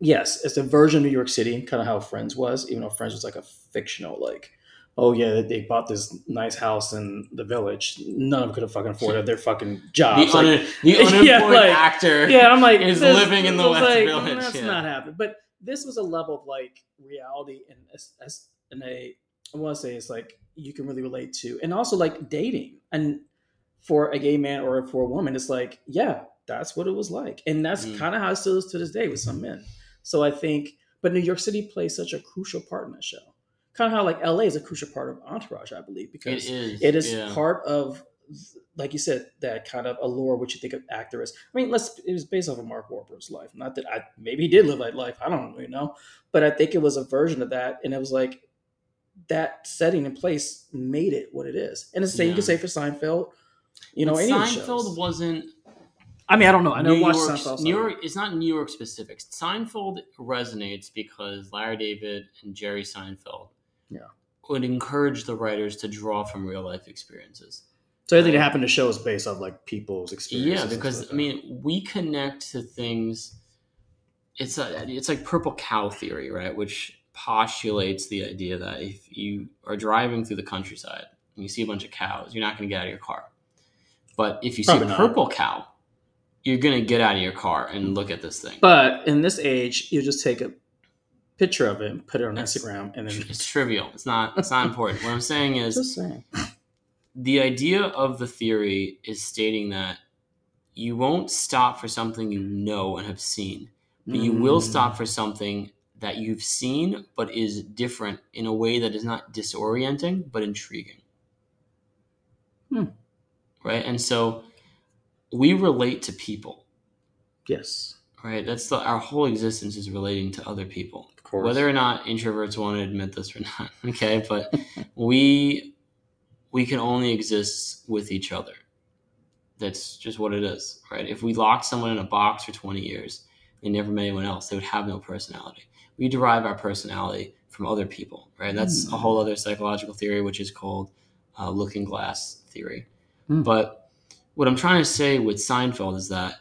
yes it's a version of new york city kind of how friends was even though friends was like a fictional like oh yeah, they bought this nice house in the village. None of them could have fucking afforded their fucking The. Like, un- the unemployed Yeah, like- actor. yeah, I'm like, is this- living in the West like, Village, mm, That's yeah. not happening. But this was a level of like reality and as, as in a I want to say it's like you can really relate to, and also like dating. And for a gay man or for a woman, it's like, yeah, that's what it was like, and that's Mm. kind of how it still is to this day with some men. So I think, but New York City plays such a crucial part in that show. Kind of how like LA is a crucial part of Entourage, I believe, because It is. it is yeah. part of like you said that kind of allure what you think of actor is i mean let's it was based off of mark Wahlberg's life not that i maybe he did live that life i don't really know but i think it was a version of that and it was like that setting in place made it what it is and it's the same you Yeah. could say for seinfeld you know But any Seinfeld wasn't i mean i don't know i never New York. New York. It's not New York specific. Seinfeld resonates because Larry David and Jerry Seinfeld. Yeah. Would encourage the writers to draw from real life experiences. so everything that happened to show is based off like people's experiences Yeah, because stuff I mean, we connect to things. It's a, it's like purple cow theory, right? Which postulates the idea that if you are driving through the countryside and you see a bunch of cows, you're not going to get out of your car. But if you see Probably a not. purple cow, you're going to get out of your car and look at this thing. but in this age you just take a picture of it and put it on That's- instagram and then it's trivial. It's not. It's not important. What I'm saying is, just saying the idea of the theory is stating that you won't stop for something you know and have seen, but you will Mm. stop for something that you've seen but is different in a way that is not disorienting but intriguing. Hmm. Right? And so we relate to people, Yes, right? That's the, our whole existence is relating to other people. of course. Whether or not introverts want to admit this or not, okay? But we we can only exist with each other. That's just what it is, right? If we locked someone in a box for 20 years, they never met anyone else, they would have no personality. We derive our personality from other people, right? That's a Hmm. whole other psychological theory, which is called uh, looking glass theory. Hmm. But what I'm trying to say with Seinfeld is that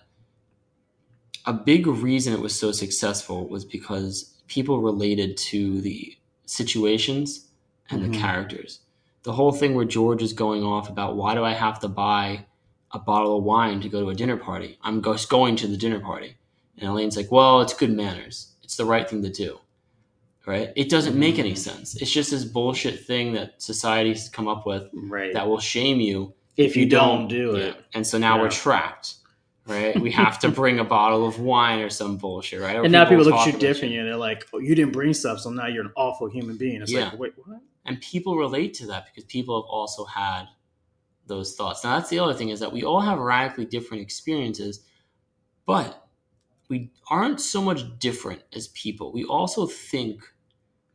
a big reason it was so successful was because people related to the situations and Mhm. the characters. The whole thing where George is going off about why do I have to buy a bottle of wine to go to a dinner party? I'm just going to the dinner party. And Elaine's like, well, it's good manners. It's the right thing to do. Right? It doesn't make any Mhm. sense. It's just this bullshit thing that society's come up with right. that will shame you if you don't do yeah. it, And so now Yeah. we're trapped, right? We have to bring a bottle of wine or some bullshit, right? Or and now people look at you different, and they're like, "Oh, you didn't bring stuff, so now you're an awful human being." It's Yeah. like, wait, what? And people relate to that because people have also had those thoughts. Now, that's the other thing is that we all have radically different experiences, but we aren't so much different as people. We also think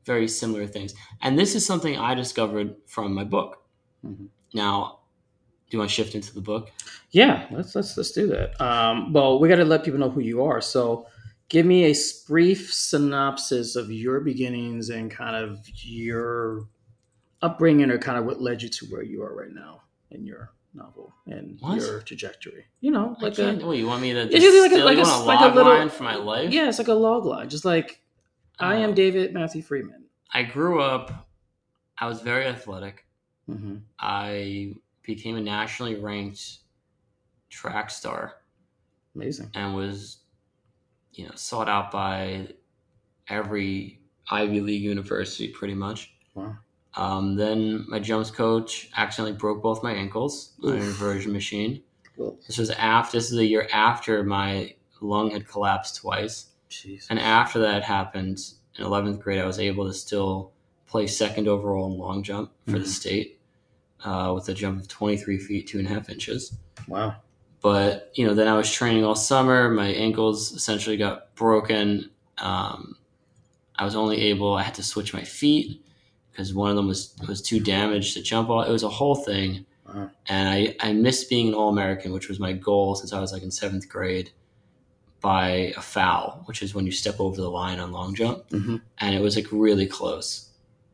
very similar things. And this is something I discovered from my book. Mhm. Now, do you want to shift into the book? Yeah, let's let's let's do that. Um, well, we got to let people know who you are. So, give me a brief synopsis of your beginnings and kind of your upbringing, or kind of what led you to where you are right now in your novel and What? your trajectory. You know, like a you want me to It's just like a- like you a- like a log little- line for my life? yeah, it's like a log line, just like I am Uh, David Matthew Friedman. I grew up, I was very athletic. hmm I became a nationally ranked track star Amazing. and was, you know, sought out by every Ivy League university pretty much. Wow. Um, then my jumps coach accidentally broke both my ankles on an inversion machine. Well, This was after, this is the year after my lung had collapsed twice. jeez. And after that happened in 11th grade, I was able to still play second overall in long jump for the Mhm. state uh, with a jump of 23 feet, two and a half inches. Wow. But, you know, then I was training all summer. My ankles essentially got broken. Um, I was only able, I had to switch my feet because one of them was, was too damaged to jump all. It was a whole thing. Wow. And I, I missed being an All American, which was my goal since I was like in seventh grade, by a foul, which is when you step over the line on long jump. Mhm. And it was like really close.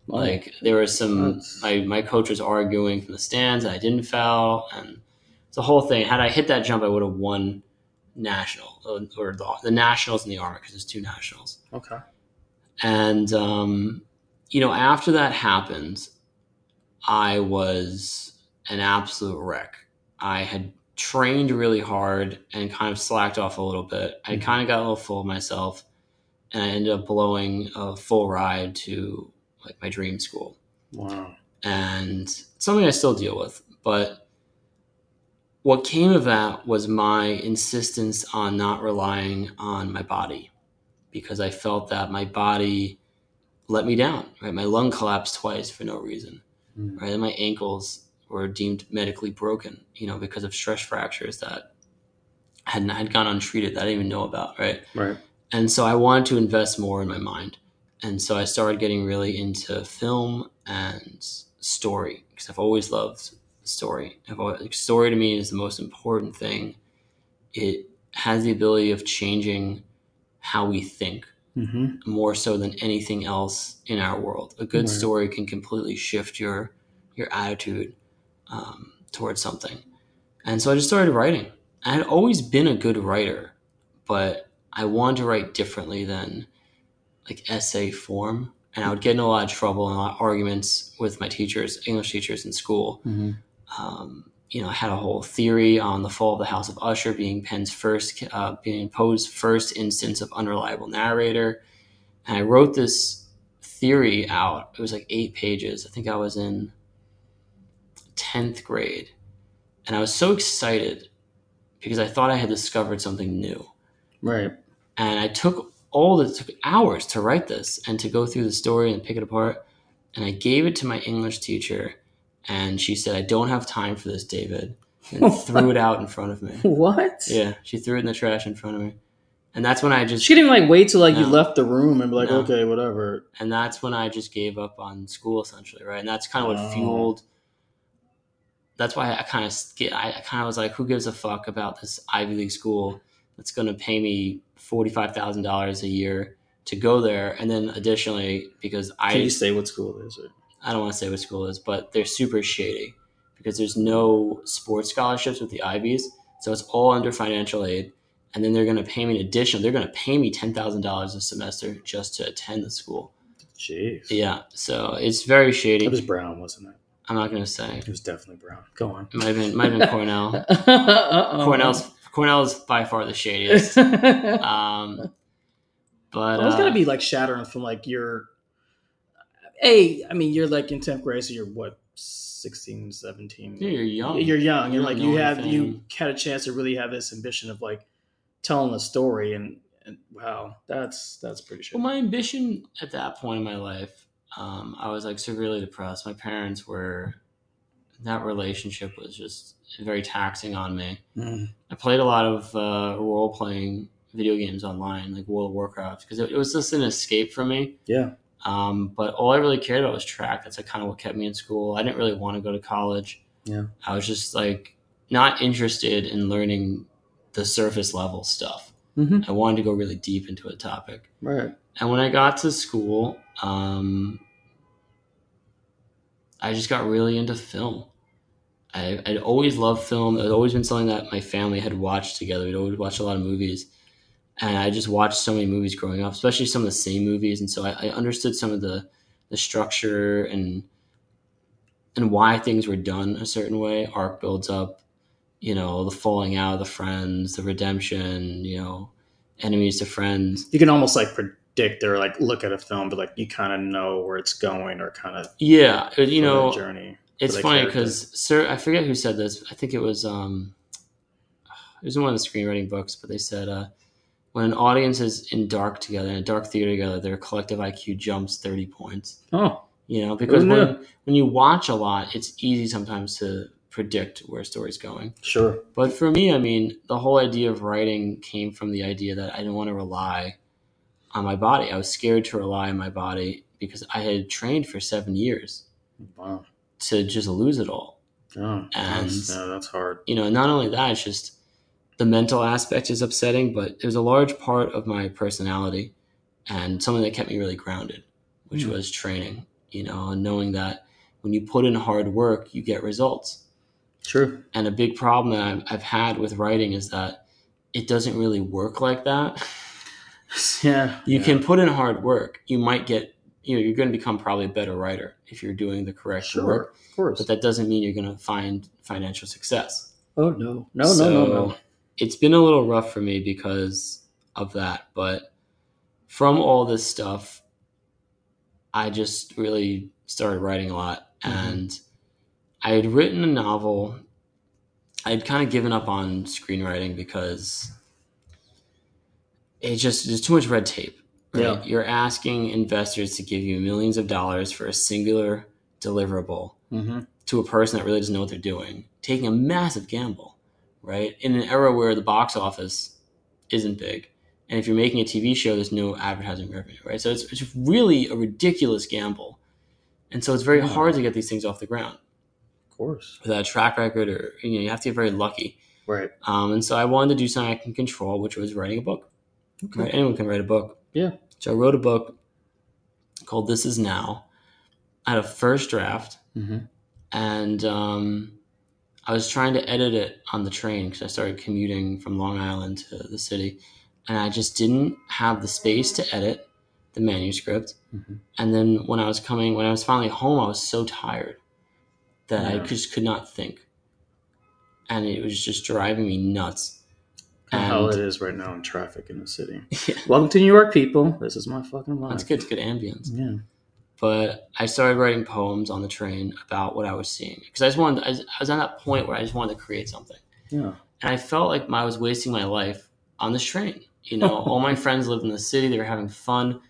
Wow. Like there was some, That's- my, my coach was arguing from the stands that I didn't foul. And it's a whole thing. Had I hit that jump, I would have won national or, the, the nationals and the Army because there's two nationals. okay. And, um, you know, after that happened, I was an absolute wreck. I had trained really hard and kind of slacked off a little bit. I Mhm. kind of got a little full of myself and I ended up blowing a full ride to like my dream school. Wow. And something I still deal with. But what came of that was my insistence on not relying on my body because I felt that my body let me down. Right, my lung collapsed twice for no reason. Mm. Right, and my ankles were deemed medically broken. You know, because of stress fractures that had not, had gone untreated that I didn't even know about. Right, Right. and so I wanted to invest more in my mind. And so I started getting really into film and story because I've always loved story. I've always, like, story to me is the most important thing. It has the ability of changing how we think Mm-hmm. more so than anything else in our world. A good Right. story can completely shift your your attitude um, towards something. And so I just started writing. I had always been a good writer, but I wanted to write differently than like essay form. And I would get in a lot of trouble and a lot of arguments with my teachers, English teachers in school. Mm-hmm. Um, you know, I had a whole theory on the fall of the House of Usher being Penn's first, uh, being Poe's first instance of unreliable narrator. And I wrote this theory out. It was like eight pages. I think I was in 10th grade. And I was so excited because I thought I had discovered something new. Right. And I took all the took hours to write this and to go through the story and pick it apart. And I gave it to my English teacher, and she said, "I don't have time for this, David," and threw it out in front of me. What? Yeah, she threw it in the trash in front of me, and that's when I just She didn't like wait till like you left the room and be like, No. okay, whatever. and that's when I just gave up on school essentially, right? And that's kind of what Oh. fueled. That's why I kind of get. I kind of was like, who gives a fuck about this Ivy League school that's going to pay me forty five thousand dollars a year to go there, and then additionally because I Can you say what school it is? Or? I don't want to say what school is, but they're super shady because there's no sports scholarships with the Ivies, so it's all under financial aid. And then they're going to pay me an additional. They're going to pay me ten thousand dollars a semester just to attend the school. Jeez. Yeah, so it's very shady. It was Brown, wasn't it? I'm not going to say. It was definitely Brown. Go on. Might have been, might have been Cornell. Cornell's Cornell's by far the shadiest. Um, but it's uh, gotta be like shattering from like your. Hey, I mean, you're like in tenth grade, so you're what, 16, 17? yeah, you're young. You're young, and You're like you have you had a chance to really have this ambition of like telling a story, and, and wow, that's that's pretty shit. Well, my ambition at that point in my life, um, I was like severely depressed. My parents were, that relationship was just very taxing on me. Mm. I played a lot of uh, role playing video games online, like World of Warcraft, because it, it was just an escape for me. Yeah. Um, but all I really cared about was track. That's like kind of what kept me in school. I didn't really want to go to college. Yeah. I was just like not interested in learning the surface level stuff. hmm I wanted to go really deep into a topic. Right. And when I got to school, um, I just got really into film. I, I'd always loved film. It had always been something that my family had watched together. We'd always watch a lot of movies. And I just watched so many movies growing up, especially some of the same movies. And so I, I understood some of the, the structure and and why things were done a certain way. Arc builds up, you know, the falling out of the friends, the redemption, you know, enemies to friends. You can almost like predict or like look at a film, but like you kind of know where it's going or kind of Yeah, you know, journey. it's funny because sir, I forget who said this. I think it was um, it was in one of the screenwriting books, but they said uh, when an audience is in dark together, in a dark theater together, their collective IQ jumps thirty points. Oh, You know, because when, knew? when you watch a lot, it's easy sometimes to predict where a story's going. sure. But for me, I mean, the whole idea of writing came from the idea that I didn't want to rely on my body. I was scared to rely on my body because I had trained for seven years Wow. to just lose it all. Oh, that's, And- yeah, that's hard. You know, not only that, it's just the mental aspect is upsetting, but it was a large part of my personality and something that kept me really grounded, which Hmm. was training, you know, and knowing that when you put in hard work, you get results. True. And a big problem that I've, I've had with writing is that it doesn't really work like that. Yeah. You yeah. can put in hard work. You might get, you know, you're going to become probably a better writer if you're doing the correct Sure. work, Of course. but that doesn't mean you're going to find financial success. oh no. No. no. No. No. It's been a little rough for me because of that, but from all this stuff, I just really started writing a lot, Mhm. and I had written a novel. I had kind of given up on screenwriting because it just there's too much red tape. Right? Yeah. You're asking investors to give you millions of dollars for a singular deliverable Mm-hmm. to a person that really doesn't know what they're doing, taking a massive gamble, right? In an era where the box office isn't big, and if you're making a TV show, there's no advertising revenue, right? So it's, it's really a ridiculous gamble, and so it's very Yeah. hard to get these things off the ground Of course. without a track record, or you know, you have to get very lucky. Right. Um, and so I wanted to do something I can control, which was writing a book. Okay. Right? Anyone can write a book. Yeah. So I wrote a book called "This Is Now." I had a first draft Mm-hmm. and um, I was trying to edit it on the train because I started commuting from Long Island to the city, and I just didn't have the space to edit the manuscript. Mhm. And then when I was coming, when I was finally home, I was so tired that I just could not think, and it was just driving me nuts. How And- it is right now in traffic in the city. Yeah. Welcome to New York, people. This is my fucking life. That's good. It's good ambience. Yeah. But I started writing poems on the train about what I was seeing because I just wanted. I was, I was at that point where I just wanted to create something, Yeah. and I felt like I was wasting my life on this train. You know, all my friends lived in the city. They were having fun.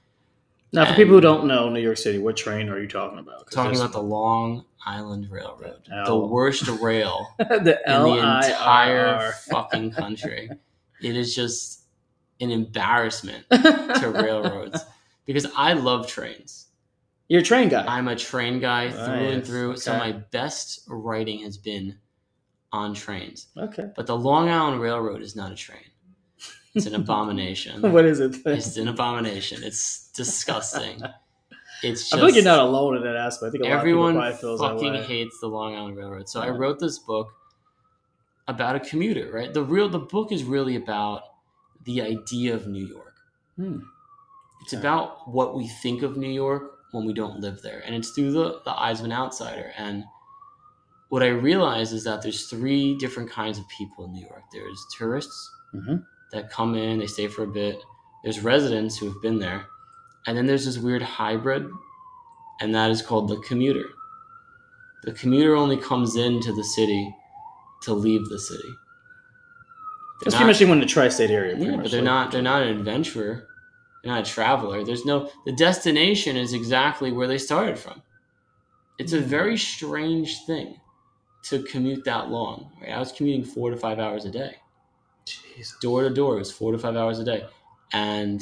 Now, for people who don't know New York City, what train are you talking about? Talking about the Long Island Railroad, The L- the worst rail the in the entire fucking country. It is just an embarrassment to railroads because I love trains. You're a train guy. I'm a train guy through and Nice, through. So my best writing has been on trains. okay. But the Long Island Railroad is not a train. It's an abomination. What is it? It's an abomination. It's disgusting. It's just I feel like you're not alone in that aspect. I think a lot everyone of people probably that fucking hates the Long Island Railroad. So I wrote this book about a commuter, right? The real the book is really about the idea of New York. Hmm. It's Okay. about what we think of New York when we don't live there. And it's through the, the eyes of an outsider. And what I realize is that there's three different kinds of people in New York. There's tourists Mhm. that come in, they stay for a bit. There's residents who have been there. And then there's this weird hybrid, and that is called the commuter. The commuter only comes into the city to leave the city. They're That's not- pretty much anyone in the tri-state area. yeah, much, but they're like- not. They're not an adventurer. They're not a traveler. There's no. The destination is exactly where they started from. It's a Hmm. very strange thing to commute that long. Right? I was commuting four to five hours a day, Jesus. door to door. It was four to five hours a day, and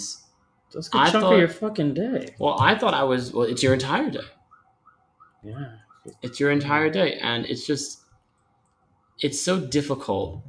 That's a good I chunk thought- of your fucking day. well, I thought I was. Well, it's your entire day. Yeah. It's your entire day, and it's just. It's so difficult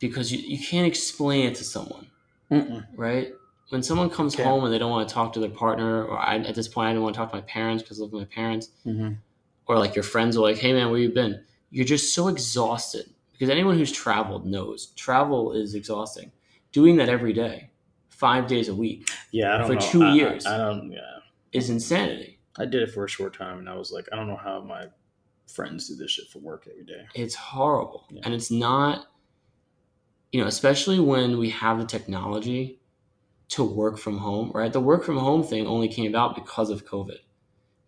because you, you can't explain it to someone. Mm-mm. right? When someone comes Okay. home and they don't want to talk to their partner, or I, at this point, I didn't want to talk to my parents because I live with my parents, Mhm. or like your friends are like, "Hey, man, where you been?" You're just so exhausted because anyone who's traveled knows travel is exhausting. Doing that every day, five days a week, Yeah, I don't For know. two I- I- years. I, don't. Yeah, is insanity. I did it for a short time, and I was like, I don't know how my friends do this shit for work every day. It's horrible, Yeah. and it's not. You know, especially when we have the technology to work from home, right? The work from home thing only came about because of COVID.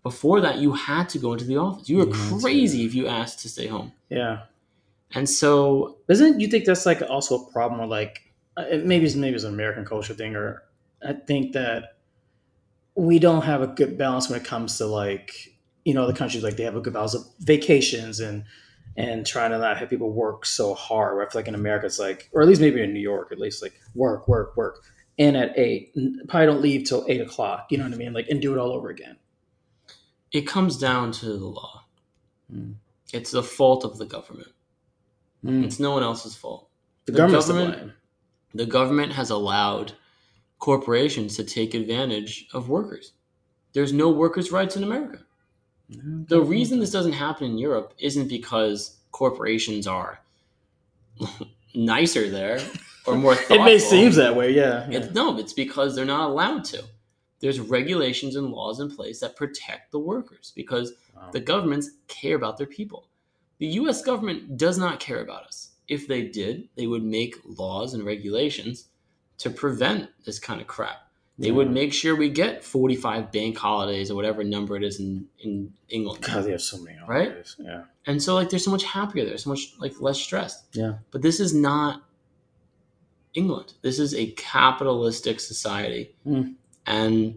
Before that, you had to go into the office. You were Yeah, crazy if you asked to stay home. Yeah, And so, Doesn't you think that's like also a problem or like uh, maybe it's maybe it's an American culture thing or I think that we don't have a good balance when it comes to like you know the countries like they have a good balance of vacations and and trying to not have people work so hard. Where I feel like in America it's like or at least maybe in New York at least like work work work in at eight probably don't leave till eight o'clock. You know what I mean? Like and do it all over again. it comes down to the law. Mm. It's the fault of the government. Mm. It's no one else's fault. The, The government's government-. The government has allowed corporations to take advantage of workers. There's no workers' rights in America. The reason this doesn't happen in Europe isn't because corporations are nicer there or more thoughtful. it may seem that way, yeah. yeah. It's, no, it's because they're not allowed to. There's regulations and laws in place that protect the workers because Wow. the governments care about their people. The US government does not care about us. If they did, they would make laws and regulations to prevent this kind of crap. They would make sure we get 45 bank holidays or whatever number it is in, in England. God, they have so many Right? holidays. Yeah. And so like they're so much happier there, so much like less stressed. Yeah. But this is not England. This is a capitalistic society. Mm. And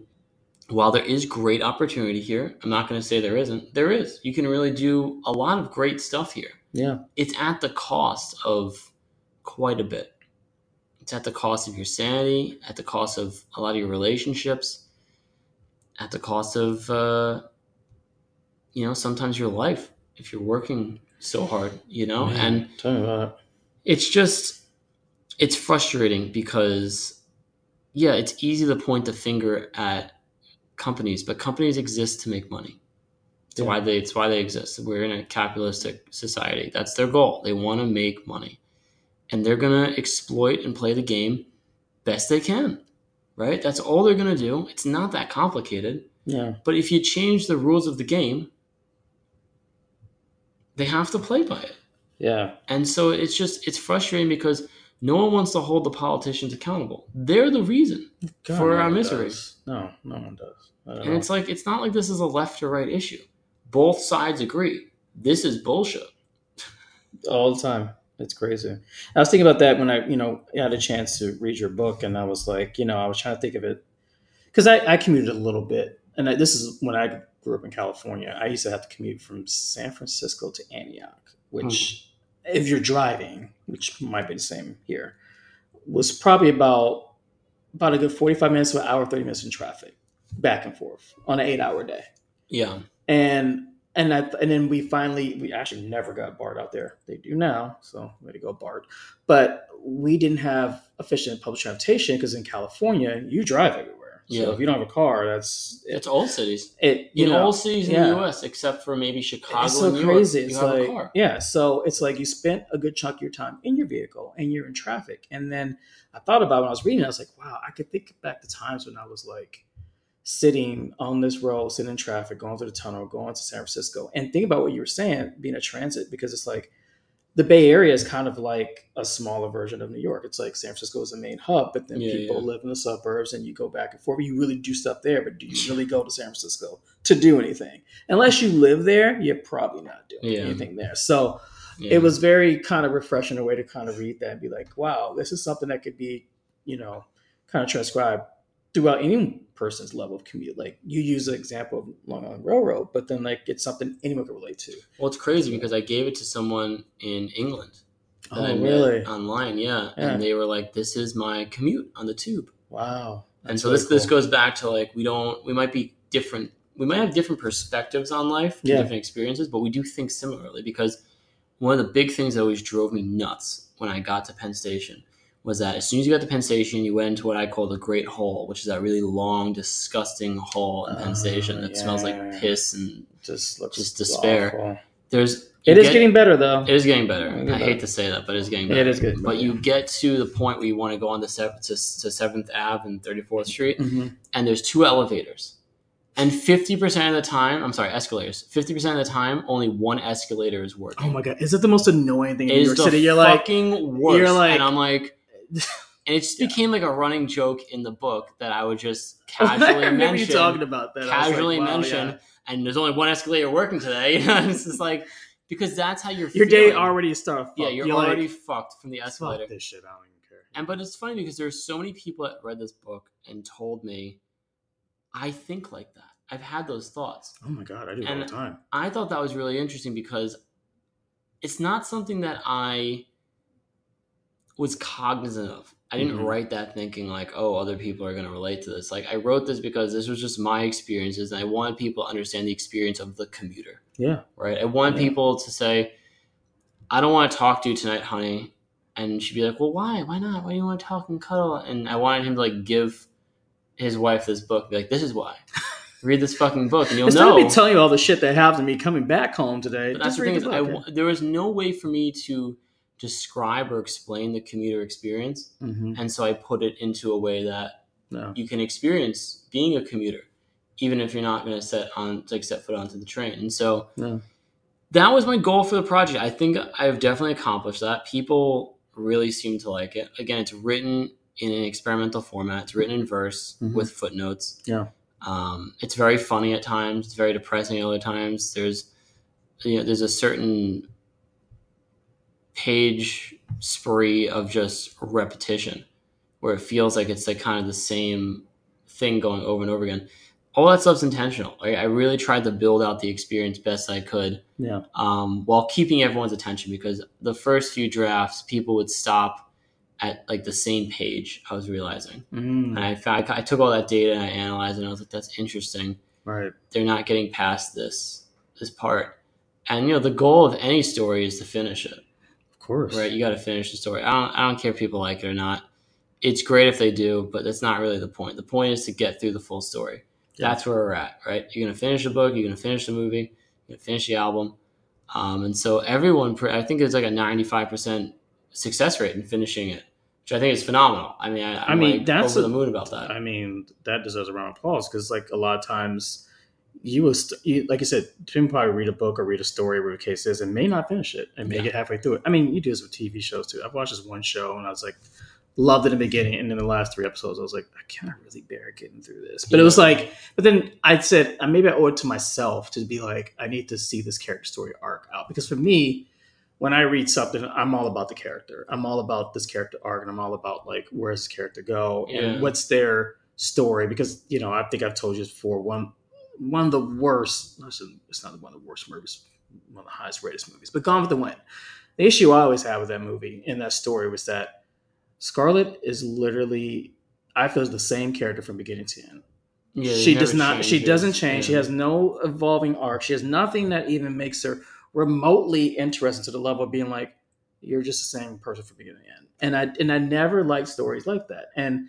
while there is great opportunity here, I'm not going to say there isn't. There is. You can really do a lot of great stuff here. Yeah. It's at the cost of quite a bit. It's at the cost of your sanity, at the cost of a lot of your relationships, at the cost of, uh, you know, sometimes your life if you're working so hard, you know? Man, And tell me about it. it's just it's frustrating because yeah it's easy to point the finger at companies but companies exist to make money it's Yeah. why they it's why they exist we're in a capitalistic society that's their goal they want to make money and they're going to exploit and play the game best they can right that's all they're going to do it's not that complicated Yeah. but if you change the rules of the game they have to play by it Yeah. and so it's just it's frustrating because no one wants to hold the politicians accountable. They're the reason. God, For no our misery. does. No, no one does. And know. it's like it's not like this is a left or right issue. Both sides agree. This is bullshit. all the time. It's crazy. I was thinking about that when I, you know, had a chance to read your book, and I was like, you know, I was trying to think of it because I, I commuted a little bit, and I, this is when I grew up in California. I used to have to commute from San Francisco to Antioch, which, hmm. if you're driving, which might be the same here, was probably about about a good forty five minutes to an hour, thirty minutes in traffic, back and forth on an eight hour day Yeah. and and that and then we finally we actually never got BART out there. They do now, so way to go BART. But we didn't have efficient public transportation because in California you drive everywhere. Yeah. So if you don't have a car, that's It's all cities. it. You in know, all cities in the U.S. except for maybe Chicago it's so York, crazy. you It's like yeah, so it's like you spent a good chunk of your time in your vehicle and you're in traffic. And then I thought about it when I was reading, it, I was like, wow, I could think back to times when I was like sitting on this road, sitting in traffic, going through the tunnel, going to San Francisco, and think about what you were saying, being a transit, because it's like the Bay Area is kind of like a smaller version of New York. It's like San Francisco is the main hub, but then Yeah, people yeah. live in the suburbs and you go back and forth. You really do stuff there, but do you really go to San Francisco to do anything? Unless you live there, you're probably not doing Yeah. anything there. So it was very kind of refreshing a way to kind of read that and be like, wow, this is something that could be, you know, kind of transcribed throughout any person's level of commute. Like you use the example of Long Island Railroad, but then like it's something anyone can relate to. Well, it's crazy because I gave it to someone in England that Oh, I met really? online, yeah. Yeah. and they were like, "This is my commute on the tube," Wow. and so really this this goes back to like we don't we might be different, we might have different perspectives on life, Yeah. different experiences, but we do think similarly because one of the big things that always drove me nuts when I got to Penn Station was that as soon as you got to Penn Station, you went into what I call the Great Hall, which is that really long, disgusting hall in Penn Oh, Station that smells like piss and just looks just despair. awful. there's It you is get- getting better though. It is getting better. It is I better. hate to say that, but it is getting better. it is good. But you get to the point where you want to go on to Seventh to, to Seventh Ave and Thirty Fourth Street, Mhm. and there's two elevators, and fifty percent of the time, I'm sorry, escalators. Fifty percent of the time, only one escalator is working. Oh my god, is it the most annoying thing in New York City? You're like, fucking worst. you're like- and I'm like, and it just Yeah. became like a running joke in the book that I would just casually mention. Casually you talking about that. Was like, casually wow, mention, yeah. and there's only one escalator working today. You know, it's just like because that's how you're. Your day already started. Yeah, you're, like, already fucked from the escalator. This shit. I don't even care. And but it's funny because there's so many people that read this book and told me, I think like that. I've had those thoughts. Oh my god, I do it all And- the time. I thought that was really interesting because it's not something that I was cognizant of. I didn't Mhm. write that thinking like, oh, other people are going to relate to this. Like I wrote this because this was just my experiences and I wanted people to understand the experience of the commuter. Yeah. Right? I wanted Yeah. people to say, I don't want to talk to you tonight, honey. And she'd be like, Well, why? Why not? Why do you want to talk and cuddle? And I wanted him to like give his wife this book, be like, This is why. Read this fucking book and you'll Instead know. of me telling you all the shit that happened to me coming back home today, But just the read thing the is, I, book. there was no way for me to describe or explain the commuter experience. Mhm. and so I put it into a way that No. you can experience being a commuter, even if you're not going to set on like set foot onto the train. And so No. that was my goal for the project. I think I've definitely accomplished that. People really seem to like it. Again, it's written in an experimental format. It's written in verse Mhm. with footnotes. Yeah. Um, it's very funny at times. It's very depressing at other times. There's, you know, there's a certain page spree of just repetition where it feels like it's like kind of the same thing going over and over again. All that stuff's intentional. I, I really tried to build out the experience best I could Yeah. um, while keeping everyone's attention because the first few drafts, people would stop at like the same page. I was realizing, Mm, and I found, I took all that data and I analyzed it. and I was like, that's interesting. right. They're not getting past this this part, and you know the goal of any story is to finish it. Course. Right? You got to finish the story. I don't I don't care if people like it or not. It's great if they do, but that's not really the point. The point is to get through the full story. Yeah. That's where we're at, right? You're gonna finish the book. You're gonna finish the movie. You're gonna finish the album. Um, and so everyone, I think it's like a 95% success rate in finishing it, which I think is phenomenal. I mean, I, I'm I mean, like that's over a- the moon about that. I mean, that deserves a round of applause because, like, a lot of times you will, st- you, like you said, you can probably read a book or read a story, whatever the case is, and may not finish it and may Yeah. get halfway through it. I mean, you do this with TV shows too. I've watched this one show and I was like, loved it in the beginning, and then the last three episodes, I was like, I can't really bear getting through this. But it was like, but then I said, uh, maybe I owe it to myself to be like, I need to see this character story arc out because for me, when I read something, I'm all about the character. I'm all about this character arc, and I'm all about like where's this character go Yeah. and what's their story. Because you know, I think I've told you this before. One one of the worst. It's not one of the worst movies. One of the highest rated movies. But Gone with the Wind. The issue I always had with that movie and that story was that Scarlett is literally, I feel, is the same character from beginning to end Yeah, she does not she doesn't change she has no evolving arc she has nothing that even makes her remotely interesting to the level of being like you're just the same person from beginning to end and i and i never liked stories like that and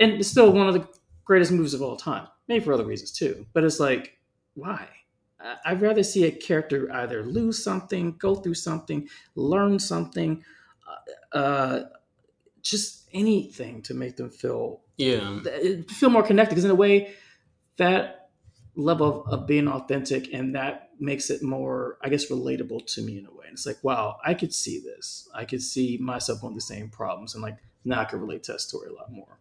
and it's still one of the greatest movies of all time maybe for other reasons too. But it's like why? I'd rather see a character either lose something go through something learn something uh, uh just anything to make them feel Yeah. feel more connected. Because in a way that level of, of being authentic and that makes it more i guess relatable to me in a way. And it's like wow i could see this. I could see myself going the same problems and like now i can relate to that story a lot more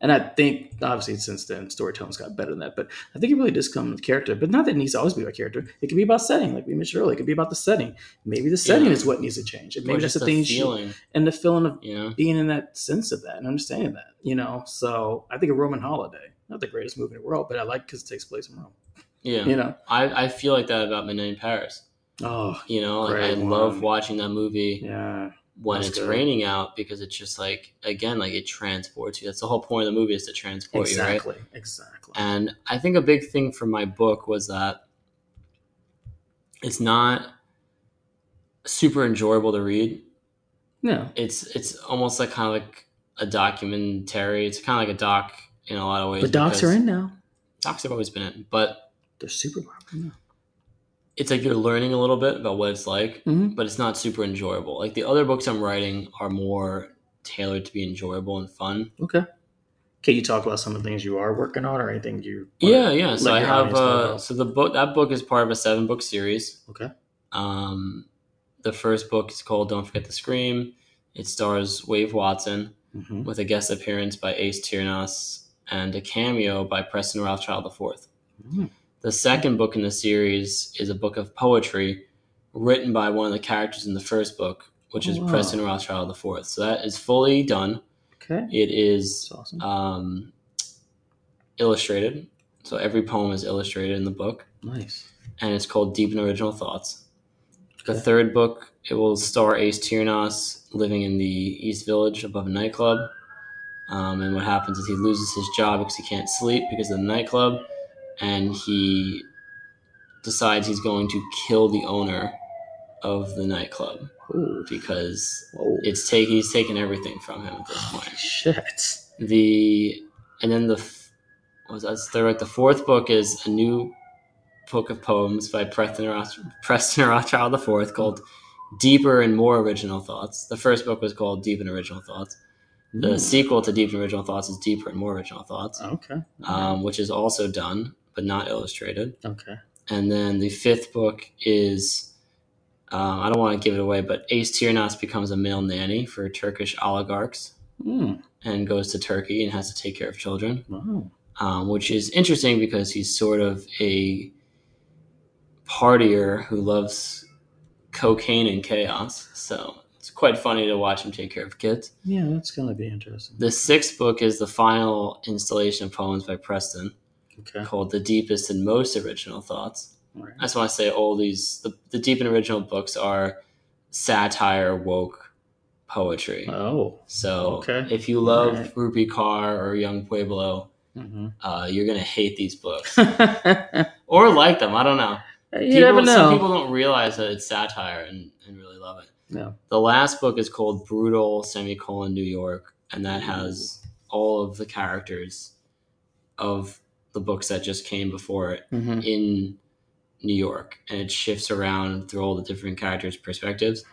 and i think obviously since then storytelling's got better than that but i think it really does come with character but not that it needs to always be about character it could be about setting like we mentioned earlier it could be about the setting maybe the setting Yeah. is what needs to change and maybe that's just the thing feeling, and the feeling of know? being in that sense of that and understanding that, you know. So I think a Roman holiday, not the greatest movie in the world, but I like because it takes place in Rome, Yeah. you know. I, I feel like that about Midnight in Paris. Oh, You know, like I Great love watching that movie yeah, when That's it's good. raining out because it's just like again, like it transports you. That's the whole point of the movie is to transport you, right? exactly, exactly. And I think a big thing for my book was that it's not super enjoyable to read. No, It's it's almost like kind of like a documentary. It's kind of like a doc in a lot of ways. but docs are in now. Docs have always been in, but They're super popular now. It's like you're learning a little bit about what it's like, Mhm. but it's not super enjoyable. Like the other books I'm writing are more tailored to be enjoyable and fun. Okay. Can you talk about some of the things you are working on or anything you? Yeah, yeah. So I have audience uh, so the book that book is part of a seven book series. Okay. Um, the first book is called "Don't Forget to Scream." It stars Wave Watson hmm with a guest appearance by Ace Tiernas and a cameo by Preston Rothschild IV. Mm. The second book in the series is a book of poetry written by one of the characters in the first book, which is wow. Preston Rothschild IV. So that is fully done. Okay. It is awesome. um, illustrated. So every poem is illustrated in the book, nice. and it's called Deep and Original Thoughts. The third book, it will star Ace Tiernas living in the East Village above a nightclub. Um, and what happens is he loses his job because he can't sleep because of the nightclub, and he decides he's going to kill the owner of the nightclub Ooh. because Whoa. it's take he's taken everything from him at this point. Shit. The and then the was that like the fourth book is a new book of poems by Preston, Roth, Preston Rothschild IV called Deeper and More Original Thoughts. The first book was called Deep and Original Thoughts. The Mm. sequel to Deep and Original Thoughts is Deeper and More Original Thoughts, Okay. um, which is also done but not illustrated. okay. And then the fifth book is um, I don't want to give it away, but Ace Tiernas becomes a male nanny for Turkish oligarchs Mm. and goes to Turkey and has to take care of children, Wow. um, which is interesting because he's sort of a partier who loves cocaine and chaos. So it's quite funny to watch him take care of kids. Yeah, that's gonna be interesting. The sixth book is the final installation of poems by Preston Okay. called The Deepest and Most Original Thoughts. Right. I just want to say all these, the, the deep and original books are satire, woke poetry. Oh. So okay. if you love Alright. Rupi Kaur or Yung Pueblo, hmm uh, you're gonna hate these books or like them. I don't know. You never know. Some people don't realize that it's satire and, and really love it. no. The last book is called Brutal Semicolon New York, and that has all of the characters of the books that just came before it hmm in New York, and it shifts around through all the different characters' perspectives,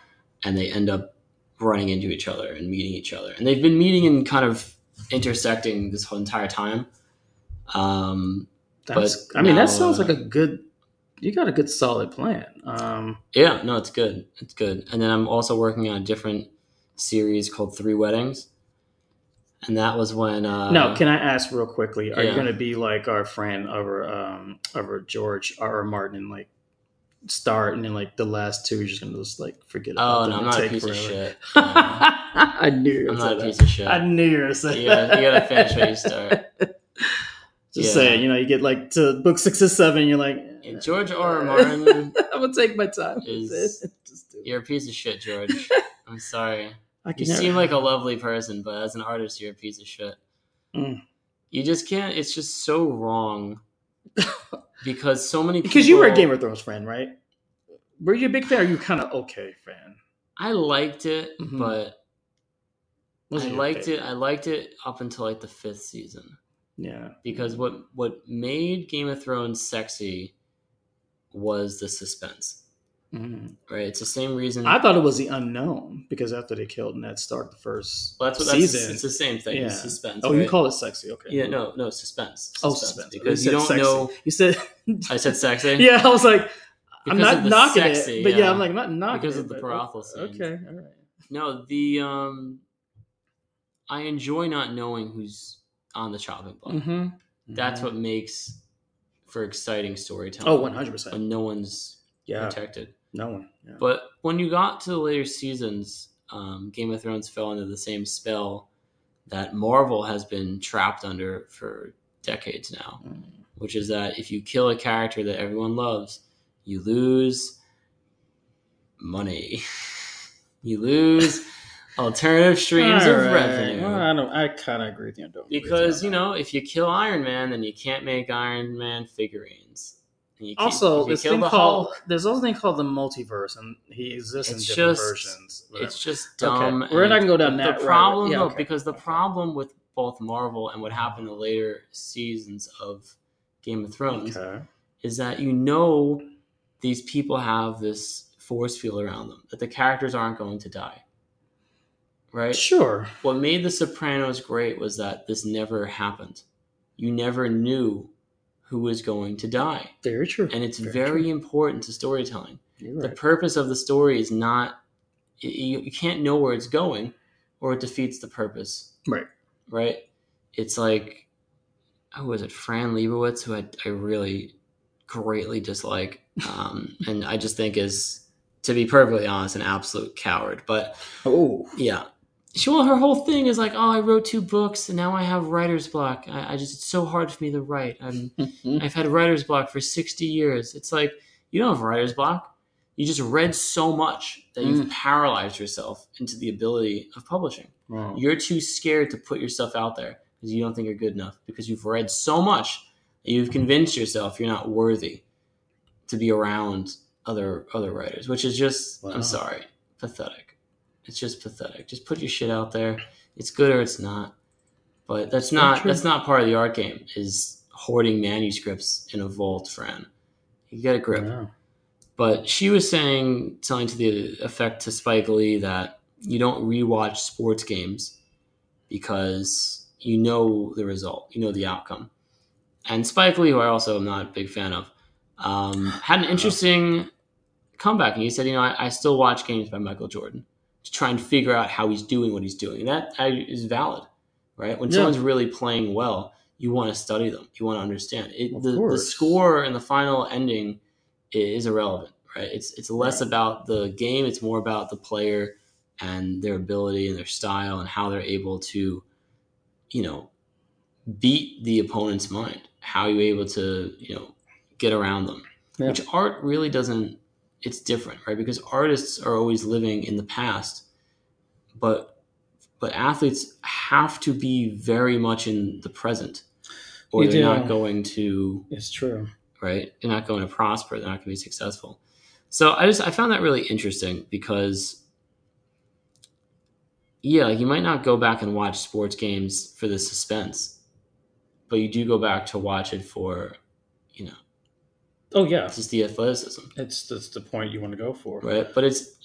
and they end up running into each other and meeting each other, and they've been meeting and kind of intersecting this whole entire time. Um, That's. But I mean, now, that sounds uh, like a good. You got a good solid plan. Um. yeah, no, it's good. It's good. And then I'm also working on a different series called Three Weddings, and that was when. Uh, no, can I ask real quickly? Are you going to be like our friend over um over George R. R. Martin and like start, and then like the last two, you're just gonna just like forget. Oh about no, I'm not a piece of shit. I knew you were I'm not a piece that. of shit. I knew you were gonna You gotta, you gotta finish where you start. Just Yeah. saying, you know, you get like to book six or seven, you're like, Yeah, George R. R. Martin I'm gonna take my time. is- Just do it. You're a piece of shit, George. I'm sorry. I You never- seem like a lovely person, but as an artist, you're a piece of shit. Mm. You just can't. It's just so wrong because so many because you were a Game of Thrones fan, right? Were you a big fan? or Are you kind of okay fan? I liked it, Mhm. but I liked it. I liked it up until like the fifth season Yeah. because what what made Game of Thrones sexy was the suspense. Mhm. Right? It's the same reason. I thought it was the unknown because after they killed Ned Stark the first well, that's what that's, season. It's the same thing. Yeah. suspense. oh, you call it sexy? Okay. Yeah, no, no suspense. Oh, suspense. because You you, don't sexy. know. You said. I said sexy. yeah, I was like, I'm Because not of the knocking sexy, it, but yeah. yeah. I'm like not knocking Because it, of the brothel scenes. Okay, all right. No, the um, I enjoy not knowing who's on the chopping block. Mm-hmm. That's what makes for exciting storytelling. Oh, 100 percent. When no one's Yeah, protected. No one. Yeah. But when you got to the later seasons, um, Game of Thrones fell into the same spell that Marvel has been trapped under for decades now, Mm. which is that if you kill a character that everyone loves, you lose money. you lose alternative streams of revenue. Well, I don't. I kind of agree with you. I don't agree with Because on you know, if you kill Iron Man, then you can't make Iron Man figurines. Keep- Also, you this thing the called Hulk, there's also a thing called the multiverse, and he exists It's in different just- versions. whatever. it's just Okay. dumb. We're not gonna go down that The problem, Yeah, though, okay. because the problem with both Marvel and what happened in the later seasons of Game of Thrones okay. is that you know these people have this force field around them that the characters aren't going to die. Right? Sure. What made The Sopranos great was that this never happened. You never knew who was going to die. Very true. And it's Very very important to storytelling. You're The purpose of the story is not, you, you can't know where it's going or it defeats the purpose. Right. Right? It's like, who was it? Fran Lebowitz, who I, I really greatly dislike. Um, and I just think is, to be perfectly honest, an absolute coward. But Oh. yeah. She, well, her whole thing is like, oh, I wrote two books and now I have writer's block. I, I just, it's so hard for me to write. I'm, I've had writer's block for 60 years. It's like, you don't have writer's block. You just read so much that you've mm. paralyzed yourself into the ability of publishing. You're too scared to put yourself out there because you don't think you're good enough because you've read so much that you've convinced yourself you're not worthy to be around other other writers, which is just, Wow. I'm sorry, pathetic. It's just pathetic. Just put your shit out there. It's good or it's not. But that's not that's not part of the art game. Is hoarding manuscripts in a vault, Fran. You get a grip. Wow. But she was saying something to the effect to Spike Lee that you don't rewatch sports games because you know the result, you know the outcome. And Spike Lee, who I also am not a big fan of, um, had an interesting comeback, and he said, "You know, I, I still watch games by Michael Jordan to try and figure out how he's doing what he's doing, and that uh, valid, right? When Yeah. someone's really playing well, you want to study them, you want to understand it. The, the score and the final ending is irrelevant, right? It's it's less Right. about the game; it's more about the player and their ability and their style and how they're able to, you know, beat the opponent's mind. How you're able to, you know, get around them. Yeah. Which art really doesn't. It's different, right? Because artists are always living in the past, but but athletes have to be very much in the present, or You they're do. not going to It's true. right? They're not going to prosper. They're not going to be successful. So I just I found that really interesting because yeah, like you might not go back and watch sports games for the suspense, but you do go back to watch it for Oh yeah. just the athleticism, It's that's the point you want to go for. right? But it's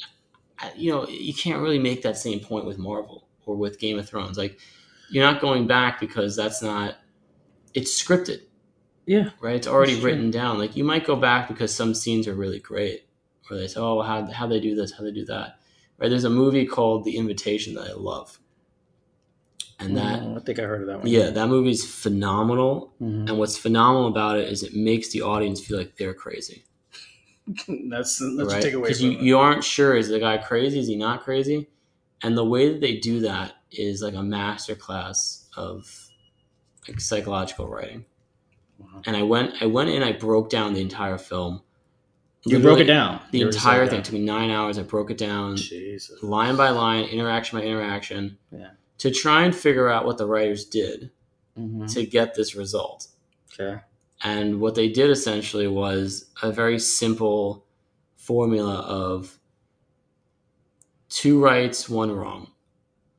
you know you can't really make that same point with Marvel or with Game of Thrones. Like you're not going back because that's not it's scripted. Yeah. right? It's already written down. Like you might go back because some scenes are really great, or they say, "Oh, how how they do this, how they do that." Right? There's a movie called The Invitation that I love, and that Mm, I think I heard of that one. yeah, that movie's phenomenal. Mhm. And what's phenomenal about it is it makes the audience feel like they're crazy. that's that's right? your takeaway. Because you, you aren't sure is the guy crazy? Is he not crazy? And the way that they do that is like a master class of like psychological writing. Wow. And I went I went in, I broke down the entire film. You broke it down. The You entire thing took me nine hours. I broke it down Jesus. line by line, interaction by interaction, Yeah. To try and figure out what the writers did Mhm. to get this result. Okay. And what they did essentially was a very simple formula of two rights, one wrong,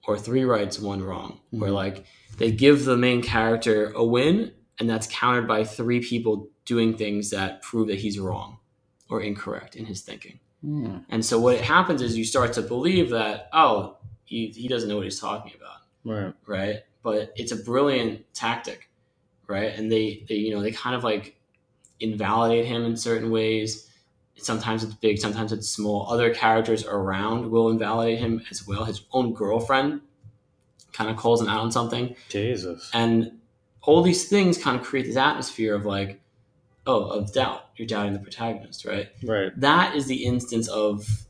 or three rights, one wrong, where Mhm. like they give the main character a win, and that's countered by three people doing things that prove that he's wrong or incorrect in his thinking. Hmm. And so what happens is you start to believe that, oh, he, he doesn't know what he's talking about Right. right? But it's a brilliant tactic, right? And they, they you know, they kind of like invalidate him in certain ways. Sometimes it's big, sometimes it's small. Other characters around will invalidate him as well. His own girlfriend kind of calls him out on something. Jesus. And all these things kind of create this atmosphere of like, oh, of doubt. You're doubting the protagonist, right? Right. That is the instance of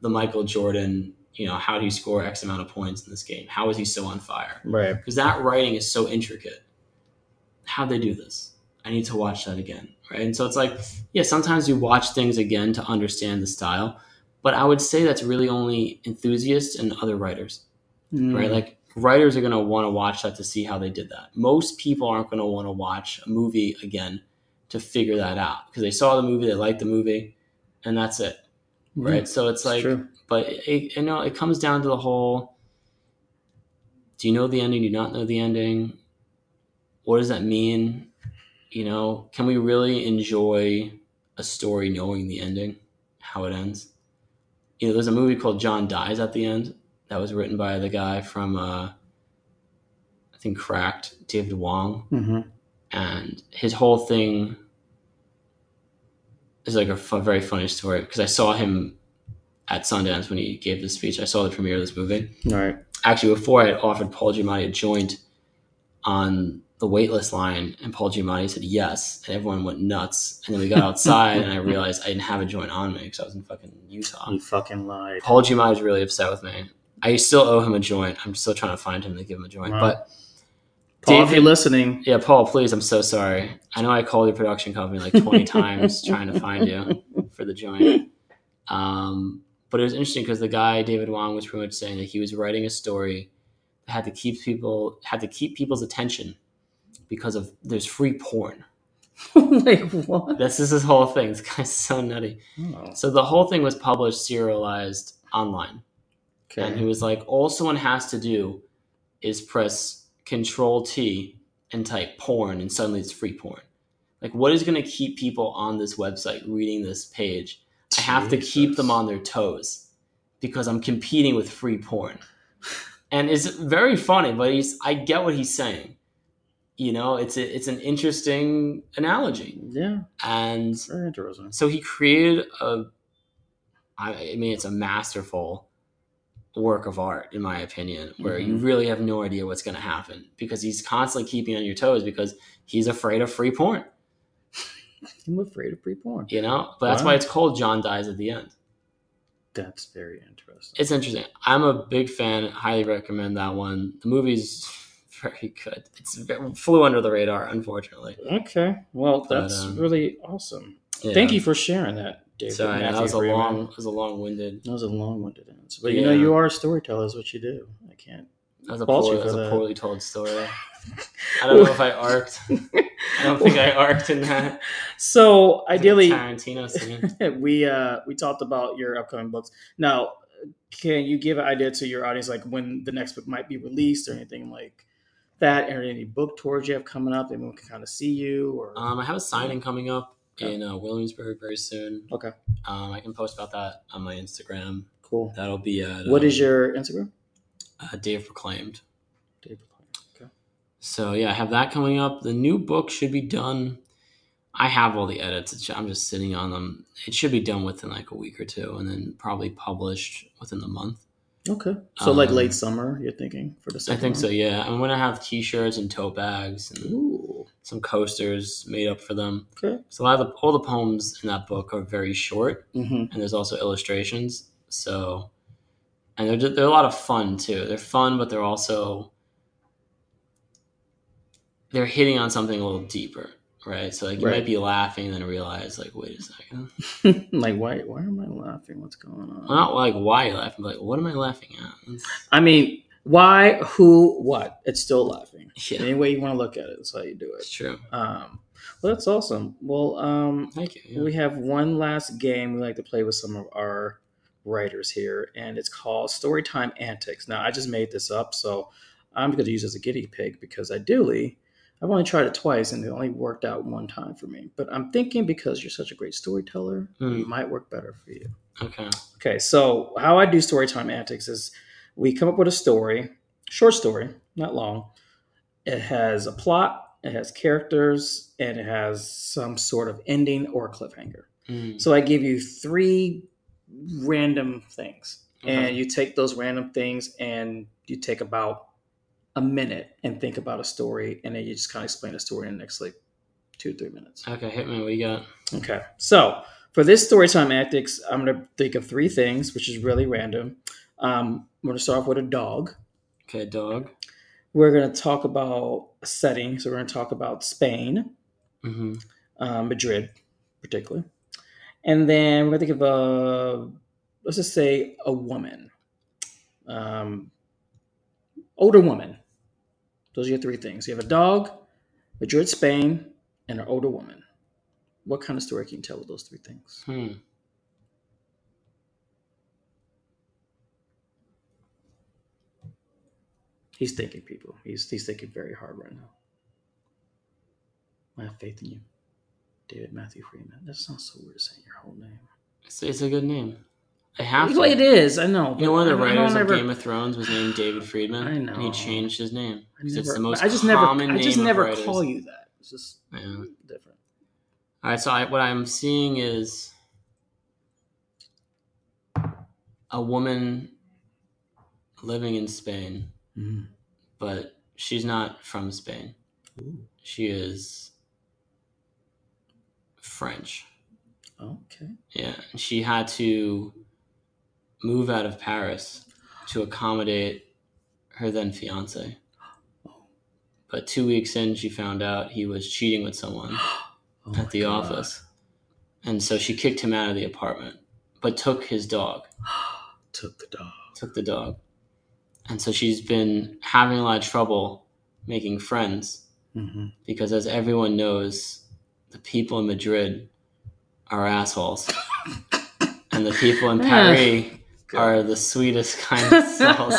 the Michael Jordan, you know, how did he score X amount of points in this game? How is he so on fire? Right. because that writing is so intricate. How'd they do this? I need to watch that again, right? And so it's like, yeah, sometimes you watch things again to understand the style, but I would say that's really only enthusiasts and other writers, Hmm. right? Like writers are going to want to watch that to see how they did that. Most people aren't going to want to watch a movie again to figure that out because they saw the movie, they liked the movie, and that's it, right? So it's like, but it, you know, it comes down to the whole: Do you know the ending? Do you not know the ending? What does that mean? You know, can we really enjoy a story knowing the ending, how it ends? You know, there's a movie called John Dies at the end that was written by the guy from, uh, I think, Cracked, David Wong Mm-hmm. and his whole thing is like a very funny story because I saw him at Sundance when he gave this speech. I saw the premiere of this movie. All right. Actually, before I had offered Paul Giamatti a joint on the waitlist line, and Paul Giamatti said yes, and everyone went nuts. And then we got outside, and I realized I didn't have a joint on me because I was in fucking Utah. You fucking lied. Paul Giamatti was really upset with me. I still owe him a joint. I'm still trying to find him to give him a joint, Wow. but. Paul, if you're listening, Yeah, Paul, please, I'm so sorry. I know I called your production company like 20 times trying to find you for the joint. Um, but it was interesting because the guy, David Wong, was pretty much saying that he was writing a story that had to keep people had to keep people's attention because of there's free porn. like what? This is his whole thing. This guy's so nutty. Oh, So the whole thing was published serialized online. And he was like, all someone has to do is press Control T and type porn, and suddenly it's free porn. Like, what is going to keep people on this website reading this page? I have to keep them on their toes because I'm competing with free porn. And it's very funny, but he's I get what he's saying. You know, it's a, it's an interesting analogy. Yeah, And very interesting. so he created a I mean it's a masterful work of art in my opinion where you Mhm. really have no idea what's going to happen because he's constantly keeping on your toes because he's afraid of free porn I'm afraid of free porn. you know but that's Wow. why it's called john dies at the end That's very interesting. it's interesting i'm a big fan highly recommend that one the movie's very good it's ve- flew under the radar unfortunately Okay, well, But, that's um, really awesome. Yeah. Thank you for sharing that, David. sorry that Matthew was a long was a long-winded That was a long-winded answer, but you know, you are a storyteller. Is what you do. I can't. that was a, poor, that was a poorly told story i don't know if i arced i don't think i arced in that So ideally, Tarantino scene. we uh we talked about your upcoming books. Now, can you give an idea to your audience like when the next book might be released or anything like that, or any book tours you have coming up? Anyone can kind of see you or Um, I have a signing coming up Okay. in uh, Williamsburg very soon. okay, Um, I can post about that on my Instagram. cool. That'll be at What um, is your Instagram? uh, Dave Proclaimed. David. Okay. So yeah, I have that coming up. The new book should be done. I have all the edits. It's, I'm just sitting on them. It should be done within like a week or two, and then probably published within the month. Okay. So like Um, late summer, you're thinking for the summer. I think so. Yeah, I'm gonna have T-shirts and tote bags and Ooh. some coasters made up for them. Okay. So a lot of the, all the poems in that book are very short, Mm-hmm. and there's also illustrations. So, and they're they're a lot of fun too. They're fun, but they're also they're hitting on something a little deeper, right? So like you Right. might be laughing and then realize like, wait a second, like why? Why am I laughing? What's going on? not like why you're laughing, but like what am I laughing at? It's- I mean, why? Who? What? It's still laughing. yeah, Any way you want to look at it, that's how you do it's it. true. Um, well, that's awesome. Well, um, Thank you. yeah. we have one last game we like to play with some of our writers here, and it's called Storytime Antics. Now, I just made this up, so I'm going to use it as a guinea pig because ideally, I've only tried it twice and it only worked out one time for me. But I'm thinking because you're such a great storyteller, Hmm. it might work better for you. Okay. Okay, so how I do Storytime Antics is we come up with a story, short story, not long. It has a plot, it has characters, and it has some sort of ending or cliffhanger. Mm. So I give you three random things, Okay. and you take those random things and you take about a minute and think about a story, and then you just kind of explain the story in the next like two three minutes. Okay, hit me. What you got? Okay, so for this storytime antics, I'm going to think of three things, which is really random. Um, I'm to start off with a dog. Okay, dog. We're going to talk about a setting. So we're going to talk about Spain, Mm-hmm. um, Madrid, particularly, and then we're going to think of a let's just say a woman, um, older woman. Those are your three things. You have a dog, Madrid, Spain, and an older woman. What kind of story can you tell with those three things? Hmm. He's thinking, people. He's he's thinking very hard right now. I have faith in you, David Matthew Friedman. That sounds so weird saying your whole name. It's, it's a good name. I have to. It is. I know. You know, one of the writers of ever- Game of Thrones was named David Friedman. I know. And he changed his name. It's the most I just never. I just never call you that. It's just Yeah. different. All right, so I, what I'm seeing is a woman living in Spain, Mm. but she's not from Spain. Ooh. She is French. Okay. Yeah, she had to move out of Paris to accommodate her then fiance. But two weeks in, she found out he was cheating with someone Oh at the God. office. And so she kicked him out of the apartment, but took his dog, Took the dog. took the dog. And so she's been having a lot of trouble making friends Mm-hmm. because, as everyone knows, the people in Madrid are assholes. and the people in Paris are the sweetest kind of souls.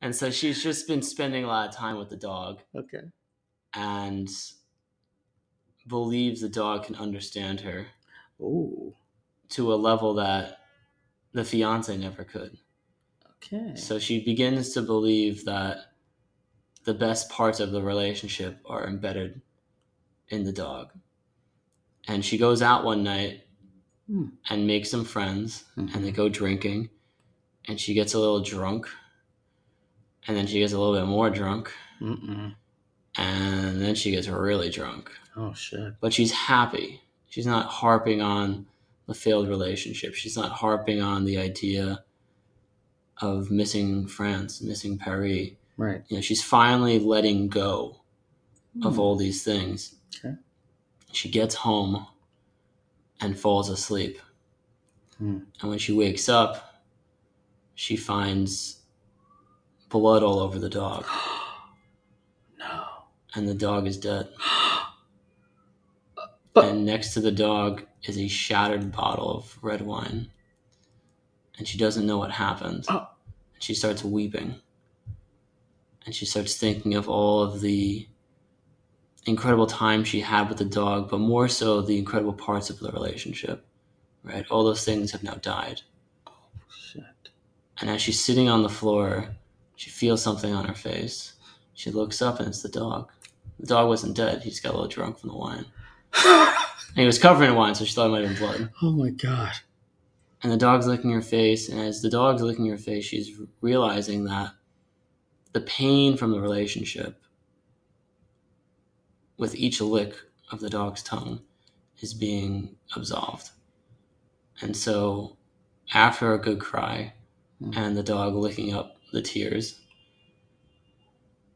And so she's just been spending a lot of time with the dog okay. and believes the dog can understand her Ooh. to a level that the fiance never could. Okay. So she begins to believe that the best parts of the relationship are embedded in the dog. And she goes out one night Hmm. and make some friends Mhm. and they go drinking and she gets a little drunk and then she gets a little bit more drunk Mm-mm. and then she gets really drunk. Oh shit. but she's happy. She's not harping on the failed relationship. She's not harping on the idea of missing France, missing Paris. Right. You know, she's finally letting go of Hmm. all these things. Okay. She gets home and falls asleep. Hmm. And when she wakes up, she finds blood all over the dog, no. and the dog is dead. But- and next to the dog is a shattered bottle of red wine. And she doesn't know what happened. Oh. She starts weeping. And she starts thinking of all of the incredible time she had with the dog, but more so the incredible parts of the relationship. Right? All those things have now died. Shit. And as she's sitting on the floor, she feels something on her face. She looks up and it's the dog. The dog wasn't dead, he just got a little drunk from the wine. And he was covered in wine, so she thought it might have been blood. oh my god. and the dog's licking her face. And as the dog's licking her face, she's realizing that the pain from the relationship with each lick of the dog's tongue is being absolved. And so, after a good cry Mm. and the dog licking up the tears,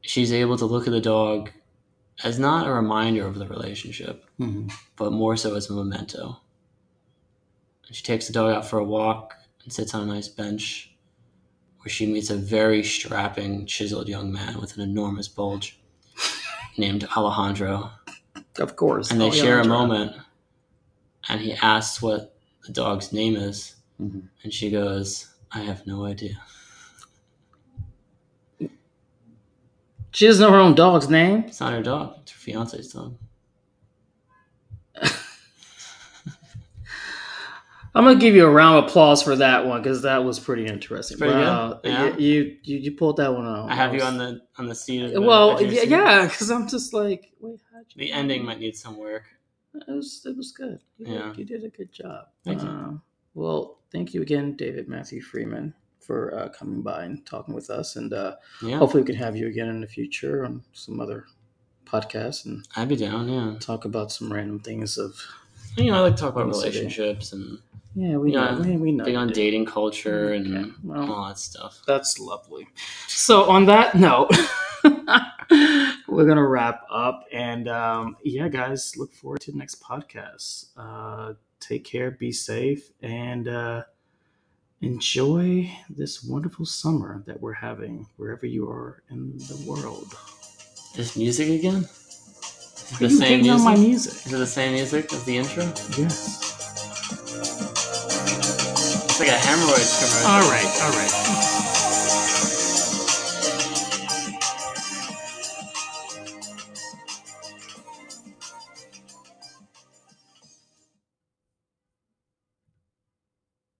she's able to look at the dog as not a reminder of the relationship, Mhm. but more so as a memento. And she takes the dog out for a walk and sits on a nice bench where she meets a very strapping, chiseled young man with an enormous bulge named Alejandro. Of course. And they yeah, share a moment, and he asks what the dog's name is, Mhm. and she goes, I have no idea. She doesn't know her own dog's name. It's not her dog, it's her fiance's dog. I'm gonna give you a round of applause for that one because that was pretty interesting. Pretty Wow. yeah. You, you you pulled that one out. I have you on the on the seat of the Well, yeah, seat. yeah, because I'm just like, wait, how'd you The ending might need some work. It was it was good. You did- Yeah. you did a good job. Thank you. Uh, well, thank you again, David Matthew Friedman, for uh, coming by and talking with us, and uh, Yeah, hopefully we can have you again in the future on some other podcasts and I'd be down. Yeah, talk about some random things of you know, I like to talk about relationships and yeah we Yeah, know we, we know big on dating culture and Okay, well, all that stuff. That's lovely. So on that note, we're gonna wrap up, and um, yeah, guys, look forward to the next podcast. Uh, take care, be safe, and uh, enjoy this wonderful summer that we're having wherever you are in the world. This music again? The you same on my music? music? Is it the same music as the intro? Yes. A hemorrhoids commercial. All right. All right.